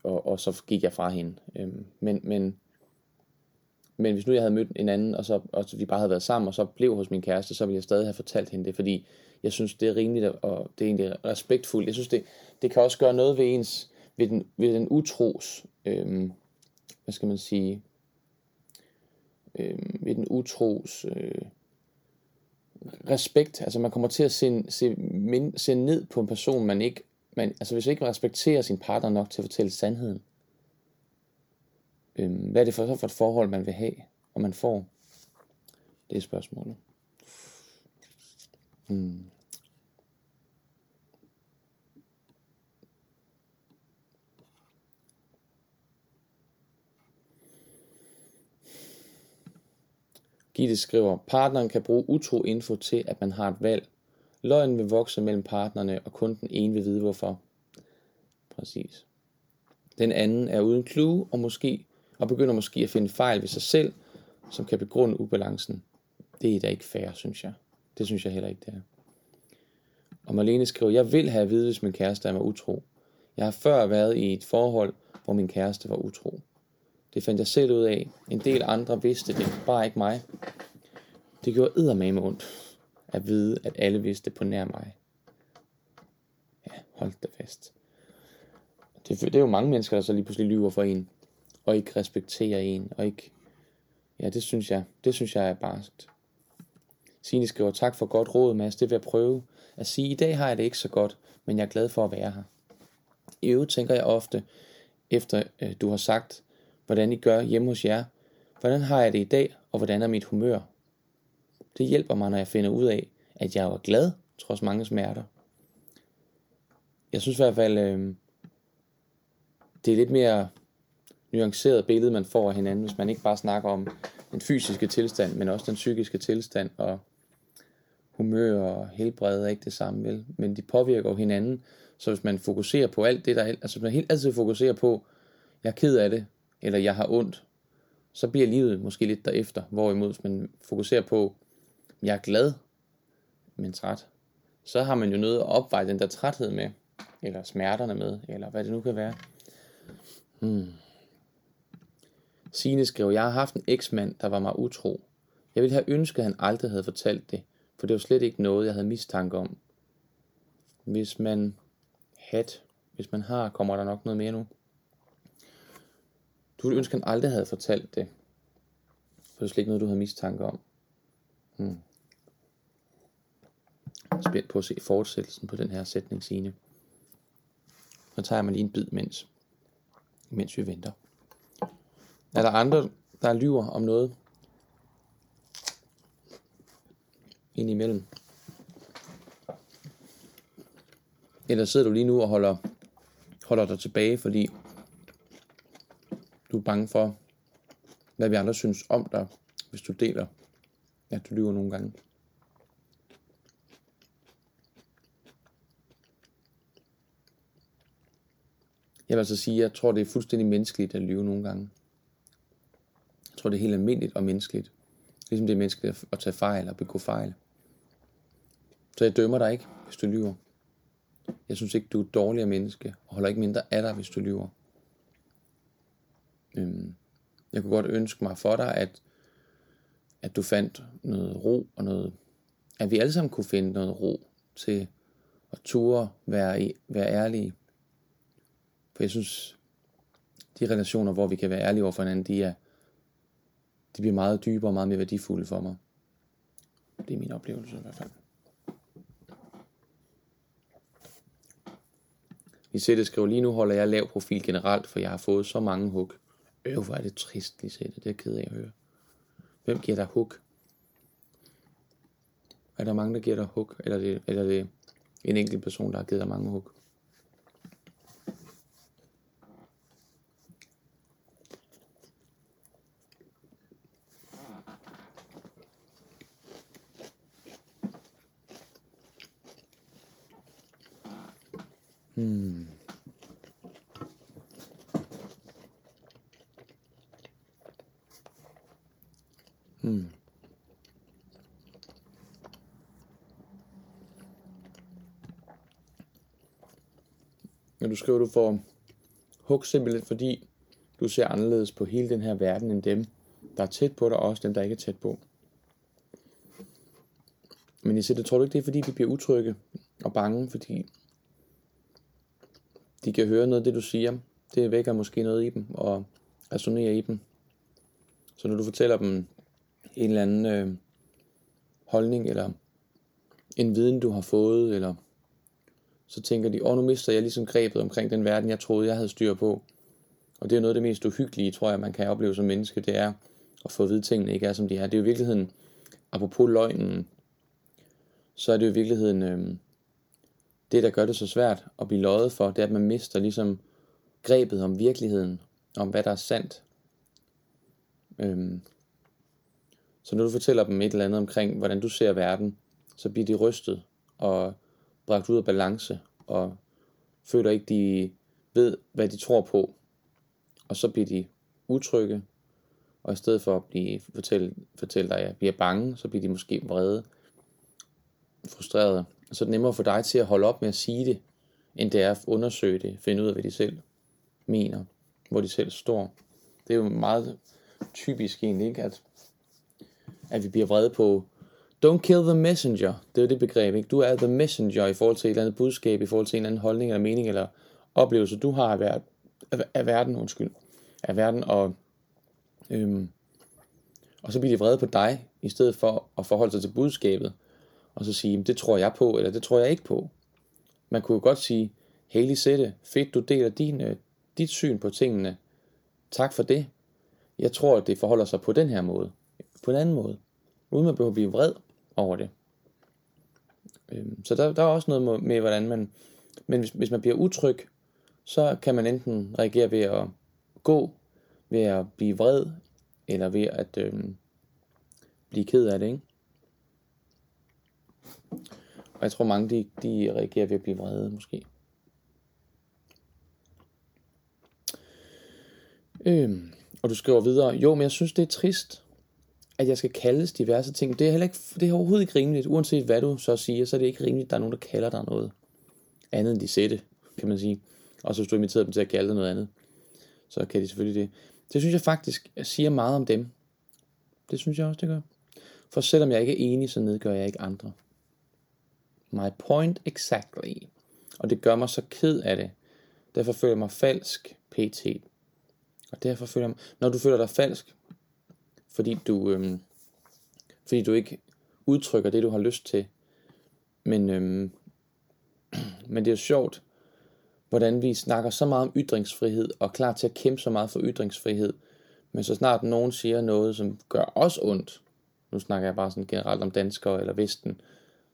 og, og så gik jeg fra hende. Øh, men, men, men hvis nu jeg havde mødt en anden, og så og så vi bare havde været sammen, og så blev hos min kæreste, så ville jeg stadig have fortalt hende det, fordi jeg synes, det er rimeligt, og det er egentlig respektfuldt. Jeg synes, det, det kan også gøre noget ved ens, ved den, ved den utros, øhm, hvad skal man sige, øhm, ved den utros øh, respekt. Altså man kommer til at se, se, min, se ned på en person, man ikke, man, altså hvis man ikke respekterer sin partner nok til at fortælle sandheden, øhm, hvad er det for, så for et forhold, man vil have, og man får? Det er spørgsmålet. Mm. Gitte skriver, partneren kan bruge utro info til, at man har et valg. Løgnen vil vokse mellem partnerne, og kun den ene vil vide hvorfor. Præcis. Den anden er uden clue, og, måske, og begynder måske at finde fejl ved sig selv, som kan begrunde ubalancen. Det er da ikke fair, synes jeg. Det synes jeg heller ikke, det er. Og Marlene skriver, jeg vil have at vide, hvis min kæreste er mig utro. Jeg har før været i et forhold, hvor min kæreste var utro. Det fandt jeg selv ud af. En del andre vidste det, bare ikke mig. Det gjorde eddermame ondt at vide, at alle vidste på nær mig. Ja, hold da fast. Det, det er jo mange mennesker, der så lige pludselig lyver for en, og ikke respekterer en, og ikke... Ja, det synes jeg, det synes jeg er barskt. Signe skriver, tak for godt råd, Mads. Det vil jeg prøve at sige. I dag har jeg det ikke så godt, men jeg er glad for at være her. I øvrigt tænker jeg ofte, efter øh, du har sagt, hvordan I gør hjemme hos jer, hvordan har jeg det i dag, og hvordan er mit humør? Det hjælper mig, når jeg finder ud af, at jeg var glad, trods mange smerter. Jeg synes i hvert fald, øh, det er lidt mere nuanceret billede, man får af hinanden, hvis man ikke bare snakker om den fysiske tilstand, men også den psykiske tilstand, og humør og helbred er ikke det samme, vel? Men de påvirker jo hinanden, så hvis man fokuserer på alt det, der altså hvis man helt altid fokuserer på, jeg er ked af det, eller jeg har ondt, så bliver livet måske lidt derefter. Hvorimod hvis man fokuserer på, jeg er glad, men træt, så har man jo noget at opveje den der træthed med, eller smerterne med, eller hvad det nu kan være. Hmm. Sine skrev, jeg har haft en eksmand, der var mig utro. Jeg ville have ønsket, at han aldrig havde fortalt det, for det var slet ikke noget, jeg havde mistanke om. Hvis man hat, hvis man har, kommer der nok noget mere nu. Du ville ønske, at han aldrig havde fortalt det, for det var slet ikke noget, du havde mistanke om. Hmm. Spændt på at se fortsættelsen på den her sætning, Signe. Så tager man lige en bid, mens, mens vi venter. Er der andre, der lyver om noget? Indimellem. Eller sidder du lige nu og holder, holder dig tilbage, fordi du er bange for, hvad vi andre synes om dig, hvis du deler, at du lyver nogle gange. Jeg vil altså sige, at jeg tror, det er fuldstændig menneskeligt at lyve nogle gange. Tror, det er helt almindeligt og menneskeligt. Ligesom det er menneskeligt at tage fejl og begå fejl. Så jeg dømmer dig ikke, hvis du lyver. Jeg synes ikke, du er et dårligere menneske, og holder ikke mindre af dig, hvis du lyver. Øhm, jeg kunne godt ønske mig for dig, at, at du fandt noget ro og noget, at vi alle sammen kunne finde noget ro til at ture være, være ærlige. For jeg synes, de relationer, hvor vi kan være ærlige over for hinanden, de, er, de bliver meget dybere og meget mere værdifulde for mig. Det er min oplevelse i hvert fald. Lisette skriver, lige nu holder jeg lav profil generelt, for jeg har fået så mange hug. Øh, hvor er det trist, Lisette. Det er ked af at høre. Hvem giver dig hug? Er der mange, der giver dig hug? Eller er det, eller er det en enkelt person, der har givet dig mange hug? Skriver, du får hug simpelthen, fordi du ser anderledes på hele den her verden end dem, der er tæt på dig, og også dem, der ikke er tæt på. Men I siger, det tror du ikke, det er fordi, de bliver utrygge og bange, fordi de kan høre noget af det, du siger. Det vækker måske noget i dem og resonerer i dem. Så når du fortæller dem en eller anden øh, holdning, eller en viden, du har fået, eller så tænker de, åh, nu mister jeg ligesom grebet omkring den verden, jeg troede, jeg havde styr på. Og det er noget af det mest uhyggelige, tror jeg, man kan opleve som menneske, det er at få at vide, at tingene ikke er, som de er. Det er jo i virkeligheden, apropos løgnen, så er det jo i virkeligheden øh, det, der gør det så svært at blive løjet for, det er, at man mister ligesom grebet om virkeligheden, om hvad der er sandt. Øhm. Så når du fortæller dem et eller andet omkring, hvordan du ser verden, så bliver de rystet og bragt ud af balance, og føler ikke, de ved, hvad de tror på. Og så bliver de utrygge, og i stedet for at blive, fortælle, fortælle dig, at jeg bliver bange, så bliver de måske vrede. frustreret, så er det nemmere for dig til at holde op med at sige det, end det er at undersøge det, finde ud af, hvad de selv mener, hvor de selv står. Det er jo meget typisk egentlig, ikke? At, at vi bliver vrede på, don't kill the messenger, det er jo det begreb, ikke? Du er the messenger i forhold til et eller andet budskab, i forhold til en eller anden holdning eller mening eller oplevelse, du har af, ver- af verden, undskyld, af verden, og, øhm, og så bliver de vrede på dig, i stedet for at forholde sig til budskabet, og så sige, det tror jeg på, eller det tror jeg ikke på. Man kunne jo godt sige, Haley Sætte, fedt du deler din, øh, dit syn på tingene. Tak for det. Jeg tror, at det forholder sig på den her måde. På en anden måde. Uden man behøver at blive vred over det. Øh, så der, der er også noget med, hvordan man... Men hvis, hvis man bliver utryg, så kan man enten reagere ved at gå, ved at blive vred, eller ved at øh, blive ked af det, ikke? Og jeg tror mange, de, de reagerer ved at blive vrede, måske. Øhm, og du skriver videre, jo, men jeg synes, det er trist, at jeg skal kaldes diverse ting. Det er, heller ikke, det er overhovedet ikke rimeligt. Uanset hvad du så siger, så er det ikke rimeligt, at der er nogen, der kalder dig noget andet end de sætte, kan man sige. Og så hvis du inviterer dem til at kalde dig noget andet, så kan de selvfølgelig det. Det synes jeg faktisk siger meget om dem. Det synes jeg også, det gør. For selvom jeg ikke er enig, så nedgør jeg ikke andre. My point exactly. Og det gør mig så ked af det. Derfor føler jeg mig falsk, pt. Og derfor føler jeg mig, når du føler dig falsk, fordi du, øhm, fordi du ikke udtrykker det, du har lyst til. Men, øhm, men det er jo sjovt, hvordan vi snakker så meget om ytringsfrihed, og er klar til at kæmpe så meget for ytringsfrihed, men så snart nogen siger noget, som gør os ondt, nu snakker jeg bare sådan generelt om danskere eller Vesten,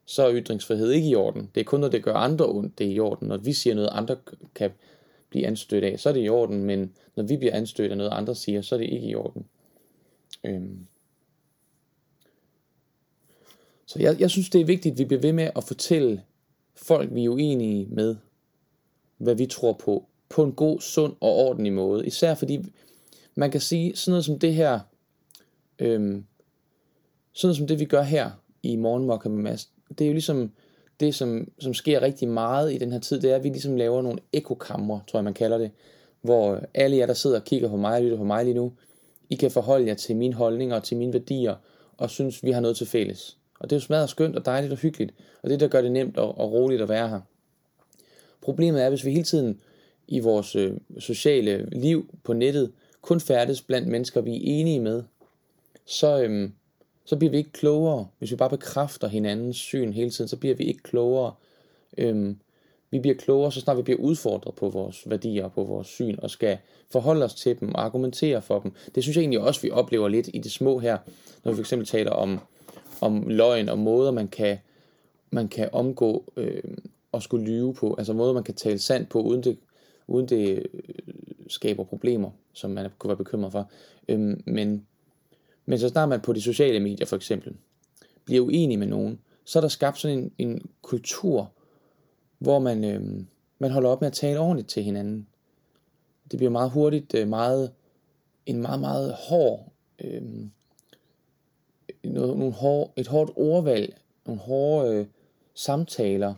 så er ytringsfrihed ikke i orden. Det er kun, når det gør andre ondt, det er i orden. Når vi siger noget, andre kan blive anstødt af, så er det i orden, men når vi bliver anstødt af noget, andre siger, så er det ikke i orden. Øhm. Så jeg, jeg synes, det er vigtigt, at vi bliver ved med at fortælle folk, vi er uenige med, hvad vi tror på, på en god, sund og ordentlig måde. Især fordi, man kan sige, sådan noget som det her, øhm, sådan noget som det, vi gør her i Morgenmokker med Mads, det er jo ligesom det, som, som sker rigtig meget i den her tid, det er, at vi ligesom laver nogle ekokamre, tror jeg, man kalder det, hvor alle jer, der sidder og kigger på mig og lytter på mig lige nu, i kan forholde jer til mine holdninger og til mine værdier, og synes, vi har noget til fælles. Og det er jo smadret skønt og dejligt og hyggeligt, og det der gør det nemt og, og roligt at være her. Problemet er, hvis vi hele tiden i vores øh, sociale liv på nettet kun færdes blandt mennesker, vi er enige med, så, øhm, så bliver vi ikke klogere. Hvis vi bare bekræfter hinandens syn hele tiden, så bliver vi ikke klogere. Øhm, vi bliver klogere, så snart vi bliver udfordret på vores værdier og på vores syn, og skal forholde os til dem og argumentere for dem. Det synes jeg egentlig også, vi oplever lidt i det små her, når vi for eksempel taler om, om løgn og måder, man kan, man kan omgå øh, og skulle lyve på. Altså måder, man kan tale sandt på, uden det, uden det øh, skaber problemer, som man kunne være bekymret for. Øhm, men men så snart man på de sociale medier for eksempel bliver uenig med nogen, så er der skabt sådan en, en kultur, hvor man, øh, man holder op med at tale ordentligt til hinanden. Det bliver meget hurtigt øh, meget, en meget, meget hård, øh, noget, nogle hård, et hårdt ordvalg, nogle hårde øh, samtaler,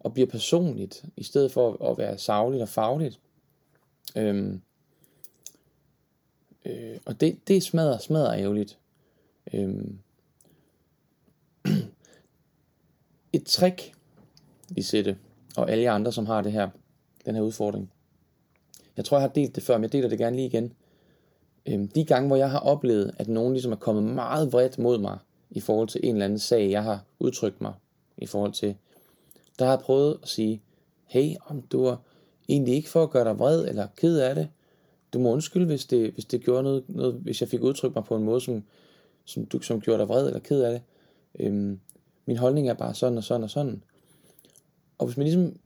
og bliver personligt, i stedet for at være savligt og fagligt. Øh, Øh, og det, det smadrer, smadrer ærgerligt. Øh, et trick, i sætte, og alle andre, som har det her, den her udfordring. Jeg tror, jeg har delt det før, men jeg deler det gerne lige igen. Øh, de gange, hvor jeg har oplevet, at nogen ligesom er kommet meget vredt mod mig, i forhold til en eller anden sag, jeg har udtrykt mig i forhold til, der har jeg prøvet at sige, hey, om du er egentlig ikke for at gøre dig vred eller ked af det, du må undskylde, hvis det, hvis det gjorde noget, noget, hvis jeg fik udtrykt mig på en måde, som, som, du, som gjorde dig vred eller ked af det. Øhm, min holdning er bare sådan og sådan og sådan. Og hvis man ligesom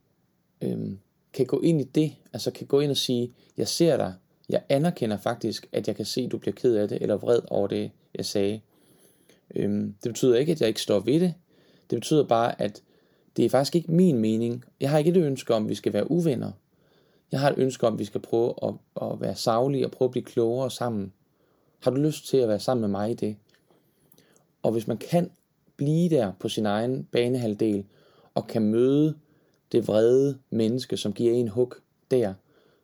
øhm, kan gå ind i det, altså kan gå ind og sige, jeg ser dig, jeg anerkender faktisk, at jeg kan se, at du bliver ked af det, eller vred over det, jeg sagde. Øhm, det betyder ikke, at jeg ikke står ved det. Det betyder bare, at det er faktisk ikke min mening. Jeg har ikke et ønske om, at vi skal være uvenner. Jeg har et ønske om, at vi skal prøve at, at være savlige og prøve at blive klogere sammen. Har du lyst til at være sammen med mig i det? Og hvis man kan blive der på sin egen banehalvdel, og kan møde det vrede menneske, som giver en hug der,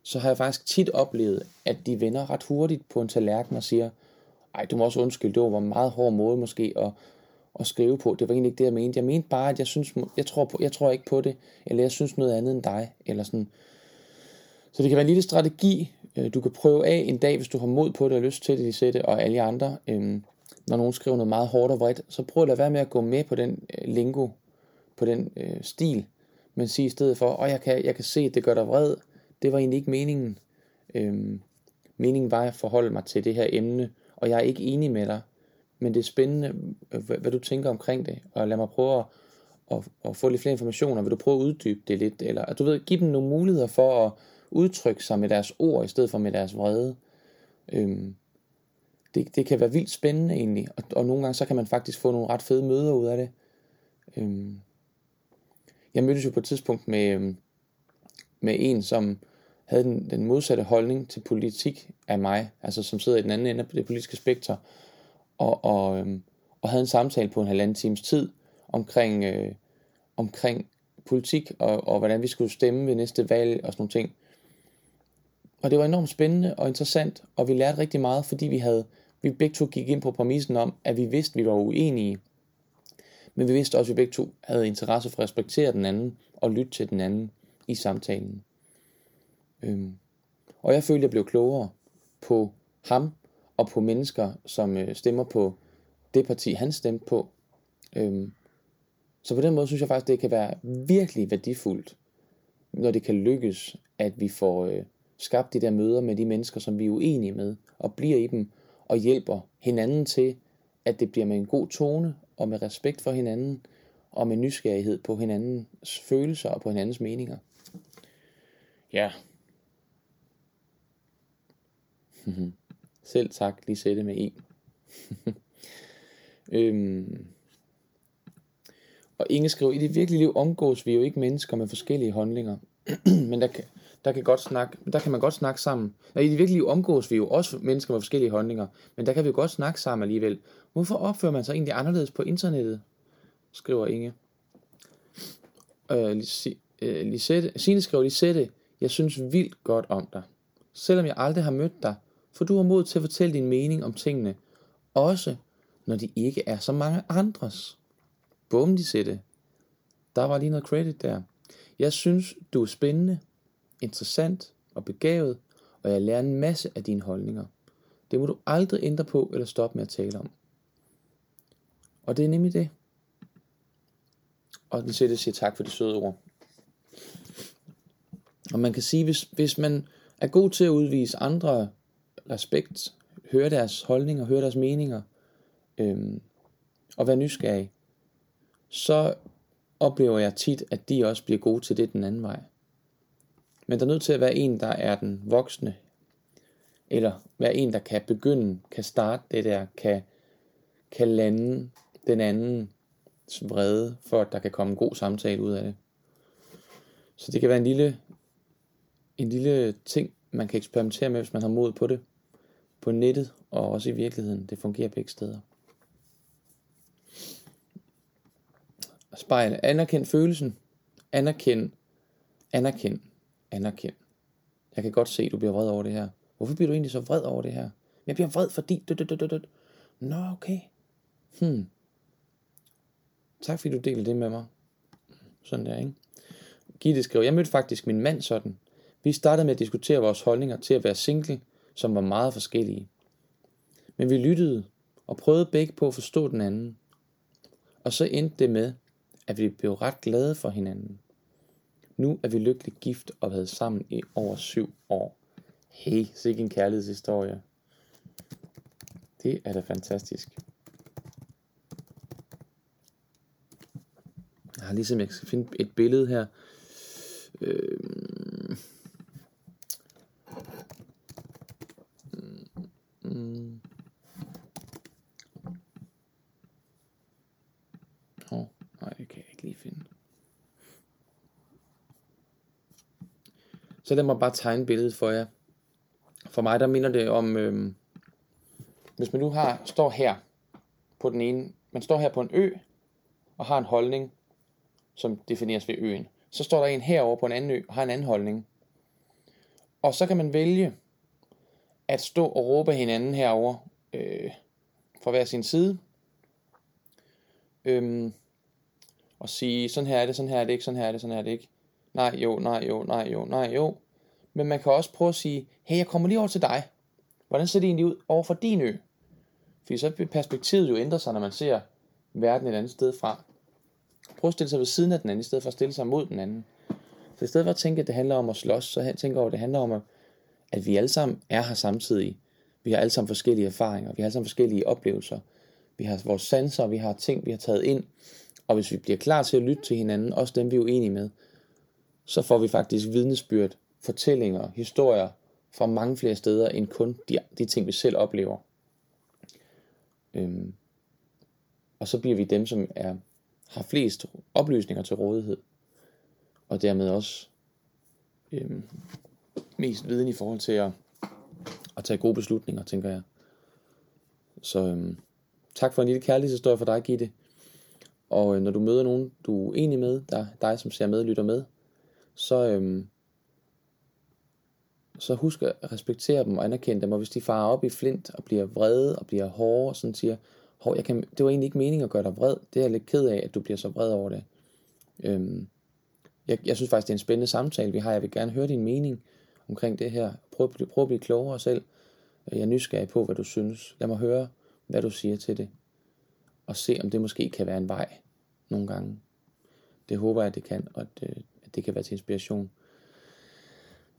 så har jeg faktisk tit oplevet, at de vender ret hurtigt på en tallerken og siger, ej, du må også undskylde, det var en meget hård måde måske at, at skrive på. Det var egentlig ikke det, jeg mente. Jeg mente bare, at jeg, synes, jeg, tror på, jeg tror ikke på det, eller jeg synes noget andet end dig, eller sådan. Så det kan være en lille strategi, øh, du kan prøve af en dag, hvis du har mod på det og lyst til det, de sætte, og alle andre. Øhm, når nogen skriver noget meget hårdt og vredt, så prøv at lade være med at gå med på den øh, lingo, på den øh, stil, men sige i stedet for, og jeg kan, jeg kan se, at det gør dig vred, det var egentlig ikke meningen. Øhm, meningen var at forholde mig til det her emne, og jeg er ikke enig med dig, men det er spændende, øh, hvad, hvad du tænker omkring det, og lad mig prøve at, at, at få lidt flere informationer. Vil du prøve at uddybe det lidt, eller at du ved, give dem nogle muligheder for at udtrykke sig med deres ord, i stedet for med deres vrede. Øhm, det, det kan være vildt spændende egentlig, og, og nogle gange så kan man faktisk få nogle ret fede møder ud af det. Øhm, jeg mødtes jo på et tidspunkt med, øhm, med en, som havde den, den modsatte holdning til politik af mig, altså som sidder i den anden ende af det politiske spektrum, og, og, øhm, og havde en samtale på en halvanden times tid omkring, øh, omkring politik og, og hvordan vi skulle stemme ved næste valg og sådan nogle ting. Og det var enormt spændende og interessant, og vi lærte rigtig meget, fordi vi havde vi begge to gik ind på præmissen om, at vi vidste, at vi var uenige. Men vi vidste også, at vi begge to havde interesse for at respektere den anden og lytte til den anden i samtalen. Øhm. Og jeg følte, at jeg blev klogere på ham og på mennesker, som øh, stemmer på det parti, han stemte på. Øhm. Så på den måde synes jeg faktisk, det kan være virkelig værdifuldt, når det kan lykkes, at vi får øh, skabt de der møder med de mennesker, som vi er uenige med, og bliver i dem, og hjælper hinanden til, at det bliver med en god tone og med respekt for hinanden og med nysgerrighed på hinandens følelser og på hinandens meninger. Ja. Selv tak, lige sætte med en. øhm. Og Inge skriver, i det virkelige liv omgås vi jo ikke mennesker med forskellige handlinger. Men der kan, der kan, godt snakke, der kan man godt snakke sammen. Og i det virkelige omgås vi jo også mennesker med forskellige holdninger, men der kan vi jo godt snakke sammen alligevel. Hvorfor opfører man sig egentlig anderledes på internettet? skriver Inge. Øh, øh Lisette, Signe skriver, Lisette, jeg synes vildt godt om dig. Selvom jeg aldrig har mødt dig, for du har mod til at fortælle din mening om tingene, også når de ikke er så mange andres. Bum, Lisette. Der var lige noget credit der. Jeg synes, du er spændende, interessant og begavet, og jeg lærer en masse af dine holdninger. Det må du aldrig ændre på eller stoppe med at tale om. Og det er nemlig det. Og den siger, siger tak for de søde ord. Og man kan sige, hvis, hvis man er god til at udvise andre respekt, høre deres holdninger, høre deres meninger, øhm, og være nysgerrig, så oplever jeg tit, at de også bliver gode til det den anden vej. Men der er nødt til at være en, der er den voksne, eller være en, der kan begynde, kan starte det der, kan, kan lande den anden vrede, for at der kan komme en god samtale ud af det. Så det kan være en lille, en lille ting, man kan eksperimentere med, hvis man har mod på det. På nettet og også i virkeligheden. Det fungerer begge steder. Spejl. Anerkend følelsen. Anerkend. Anerkend anerkend. Jeg kan godt se, at du bliver vred over det her. Hvorfor bliver du egentlig så vred over det her? Jeg bliver vred, fordi... Nå, okay. Hmm. Tak fordi du deler det med mig. Sådan der, ikke? Gitte skriver, jeg mødte faktisk min mand sådan. Vi startede med at diskutere vores holdninger til at være single, som var meget forskellige. Men vi lyttede og prøvede begge på at forstå den anden. Og så endte det med, at vi blev ret glade for hinanden. Nu er vi lykkeligt gift og været sammen i over syv år. Hey, sikke en kærlighedshistorie. Det er da fantastisk. Jeg har ligesom, jeg skal finde et billede her. Øh, mm, oh, nej, det kan jeg ikke lige finde. Så lad mig bare tegne billedet for jer. For mig der minder det om, øh, hvis man nu har, står her på den ene, man står her på en ø, og har en holdning, som defineres ved øen. Så står der en herover på en anden ø og har en anden holdning. Og så kan man vælge at stå og råbe hinanden herover øh, fra hver sin side. Øhm, og sige, sådan her er det, sådan her er det ikke, sådan her er det, sådan her er det ikke. Nej, jo, nej, jo, nej, jo, nej, jo. Men man kan også prøve at sige, hey, jeg kommer lige over til dig. Hvordan ser det egentlig ud over for din ø? Fordi så vil perspektivet jo ændre sig, når man ser verden et andet sted fra. Prøv at stille sig ved siden af den anden, i stedet for at stille sig mod den anden. Så i stedet for at tænke, at det handler om at slås, så tænker over, at det handler om, at vi alle sammen er her samtidig. Vi har alle sammen forskellige erfaringer, vi har alle sammen forskellige oplevelser. Vi har vores sanser, vi har ting, vi har taget ind. Og hvis vi bliver klar til at lytte til hinanden, også dem vi er uenige med, så får vi faktisk vidnesbyrd, fortællinger, historier fra mange flere steder end kun de, de ting, vi selv oplever. Øhm, og så bliver vi dem, som er, har flest oplysninger til rådighed. Og dermed også øhm, mest viden i forhold til at, at tage gode beslutninger, tænker jeg. Så øhm, tak for en lille kærlighedshistorie for dig, Gitte. Og øh, når du møder nogen, du er enig med, der dig, som ser med lytter med, så, øhm, så husk at respektere dem og anerkende dem, og hvis de farer op i flint og bliver vrede og bliver hårde og sådan siger, Hov, jeg kan, det var egentlig ikke meningen at gøre dig vred, det er jeg lidt ked af, at du bliver så vred over det. Øhm, jeg, jeg synes faktisk, det er en spændende samtale, vi har. Jeg vil gerne høre din mening omkring det her. Prøv, prøv at blive klogere selv. Øh, jeg er nysgerrig på, hvad du synes. Lad mig høre, hvad du siger til det. Og se, om det måske kan være en vej nogle gange. Det håber jeg, at det kan, og at, øh, at det kan være til inspiration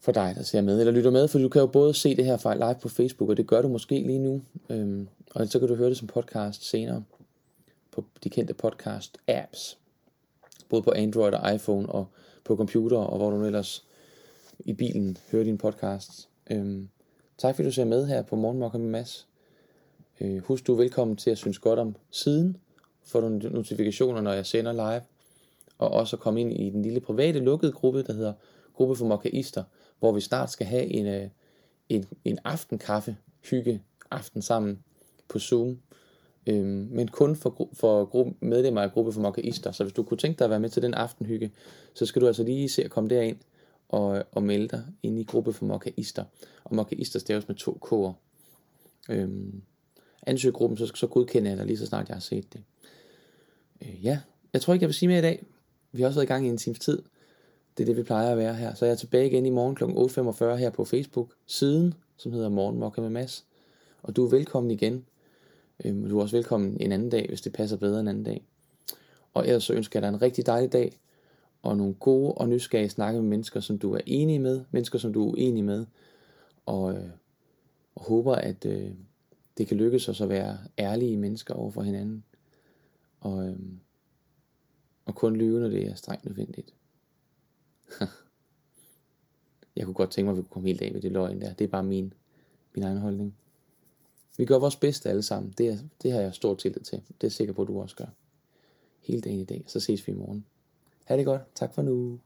for dig, der ser med eller lytter med, for du kan jo både se det her live på Facebook, og det gør du måske lige nu, øhm, og så kan du høre det som podcast senere på de kendte podcast apps, både på Android og iPhone og på computer, og hvor du ellers i bilen hører din podcast. Øhm, tak fordi du ser med her på Morgenmokker med Mads. Øh, husk du er velkommen til at synes godt om siden, får du notifikationer, når jeg sender live, og også at komme ind i den lille private lukkede gruppe, der hedder Gruppe for Mokkaister, hvor vi snart skal have en, øh, en, en aftenkaffe, hygge aften sammen på Zoom. Øhm, men kun for, for gruppe, medlemmer af gruppe for mokkaister. Så hvis du kunne tænke dig at være med til den aftenhygge, så skal du altså lige se at komme derind og, og melde dig ind i gruppe for mokkaister. Og mokkaister staves med to k'er. Øhm, ansøg gruppen, så, så godkender jeg dig lige så snart jeg har set det. Øh, ja, jeg tror ikke, jeg vil sige mere i dag. Vi har også været i gang i en times tid. Det er det, vi plejer at være her. Så jeg er tilbage igen i morgen kl. 8.45 her på Facebook, siden, som hedder Morgen Mokka med Mads. Og du er velkommen igen. Øhm, du er også velkommen en anden dag, hvis det passer bedre en anden dag. Og ellers så ønsker jeg dig en rigtig dejlig dag, og nogle gode og nysgerrige snakke med mennesker, som du er enig med, mennesker, som du er uenig med, og, øh, og håber, at øh, det kan lykkes os at være ærlige mennesker over for hinanden, og, øh, og kun lyve, når det er strengt nødvendigt. jeg kunne godt tænke mig, at vi kunne komme helt af med det løgn der. Det er bare min, min egen holdning. Vi gør vores bedste alle sammen. Det, er, det har jeg stor tillid til. Det er jeg sikker på, at du også gør. Hele dagen i dag. Så ses vi i morgen. Ha' det godt. Tak for nu.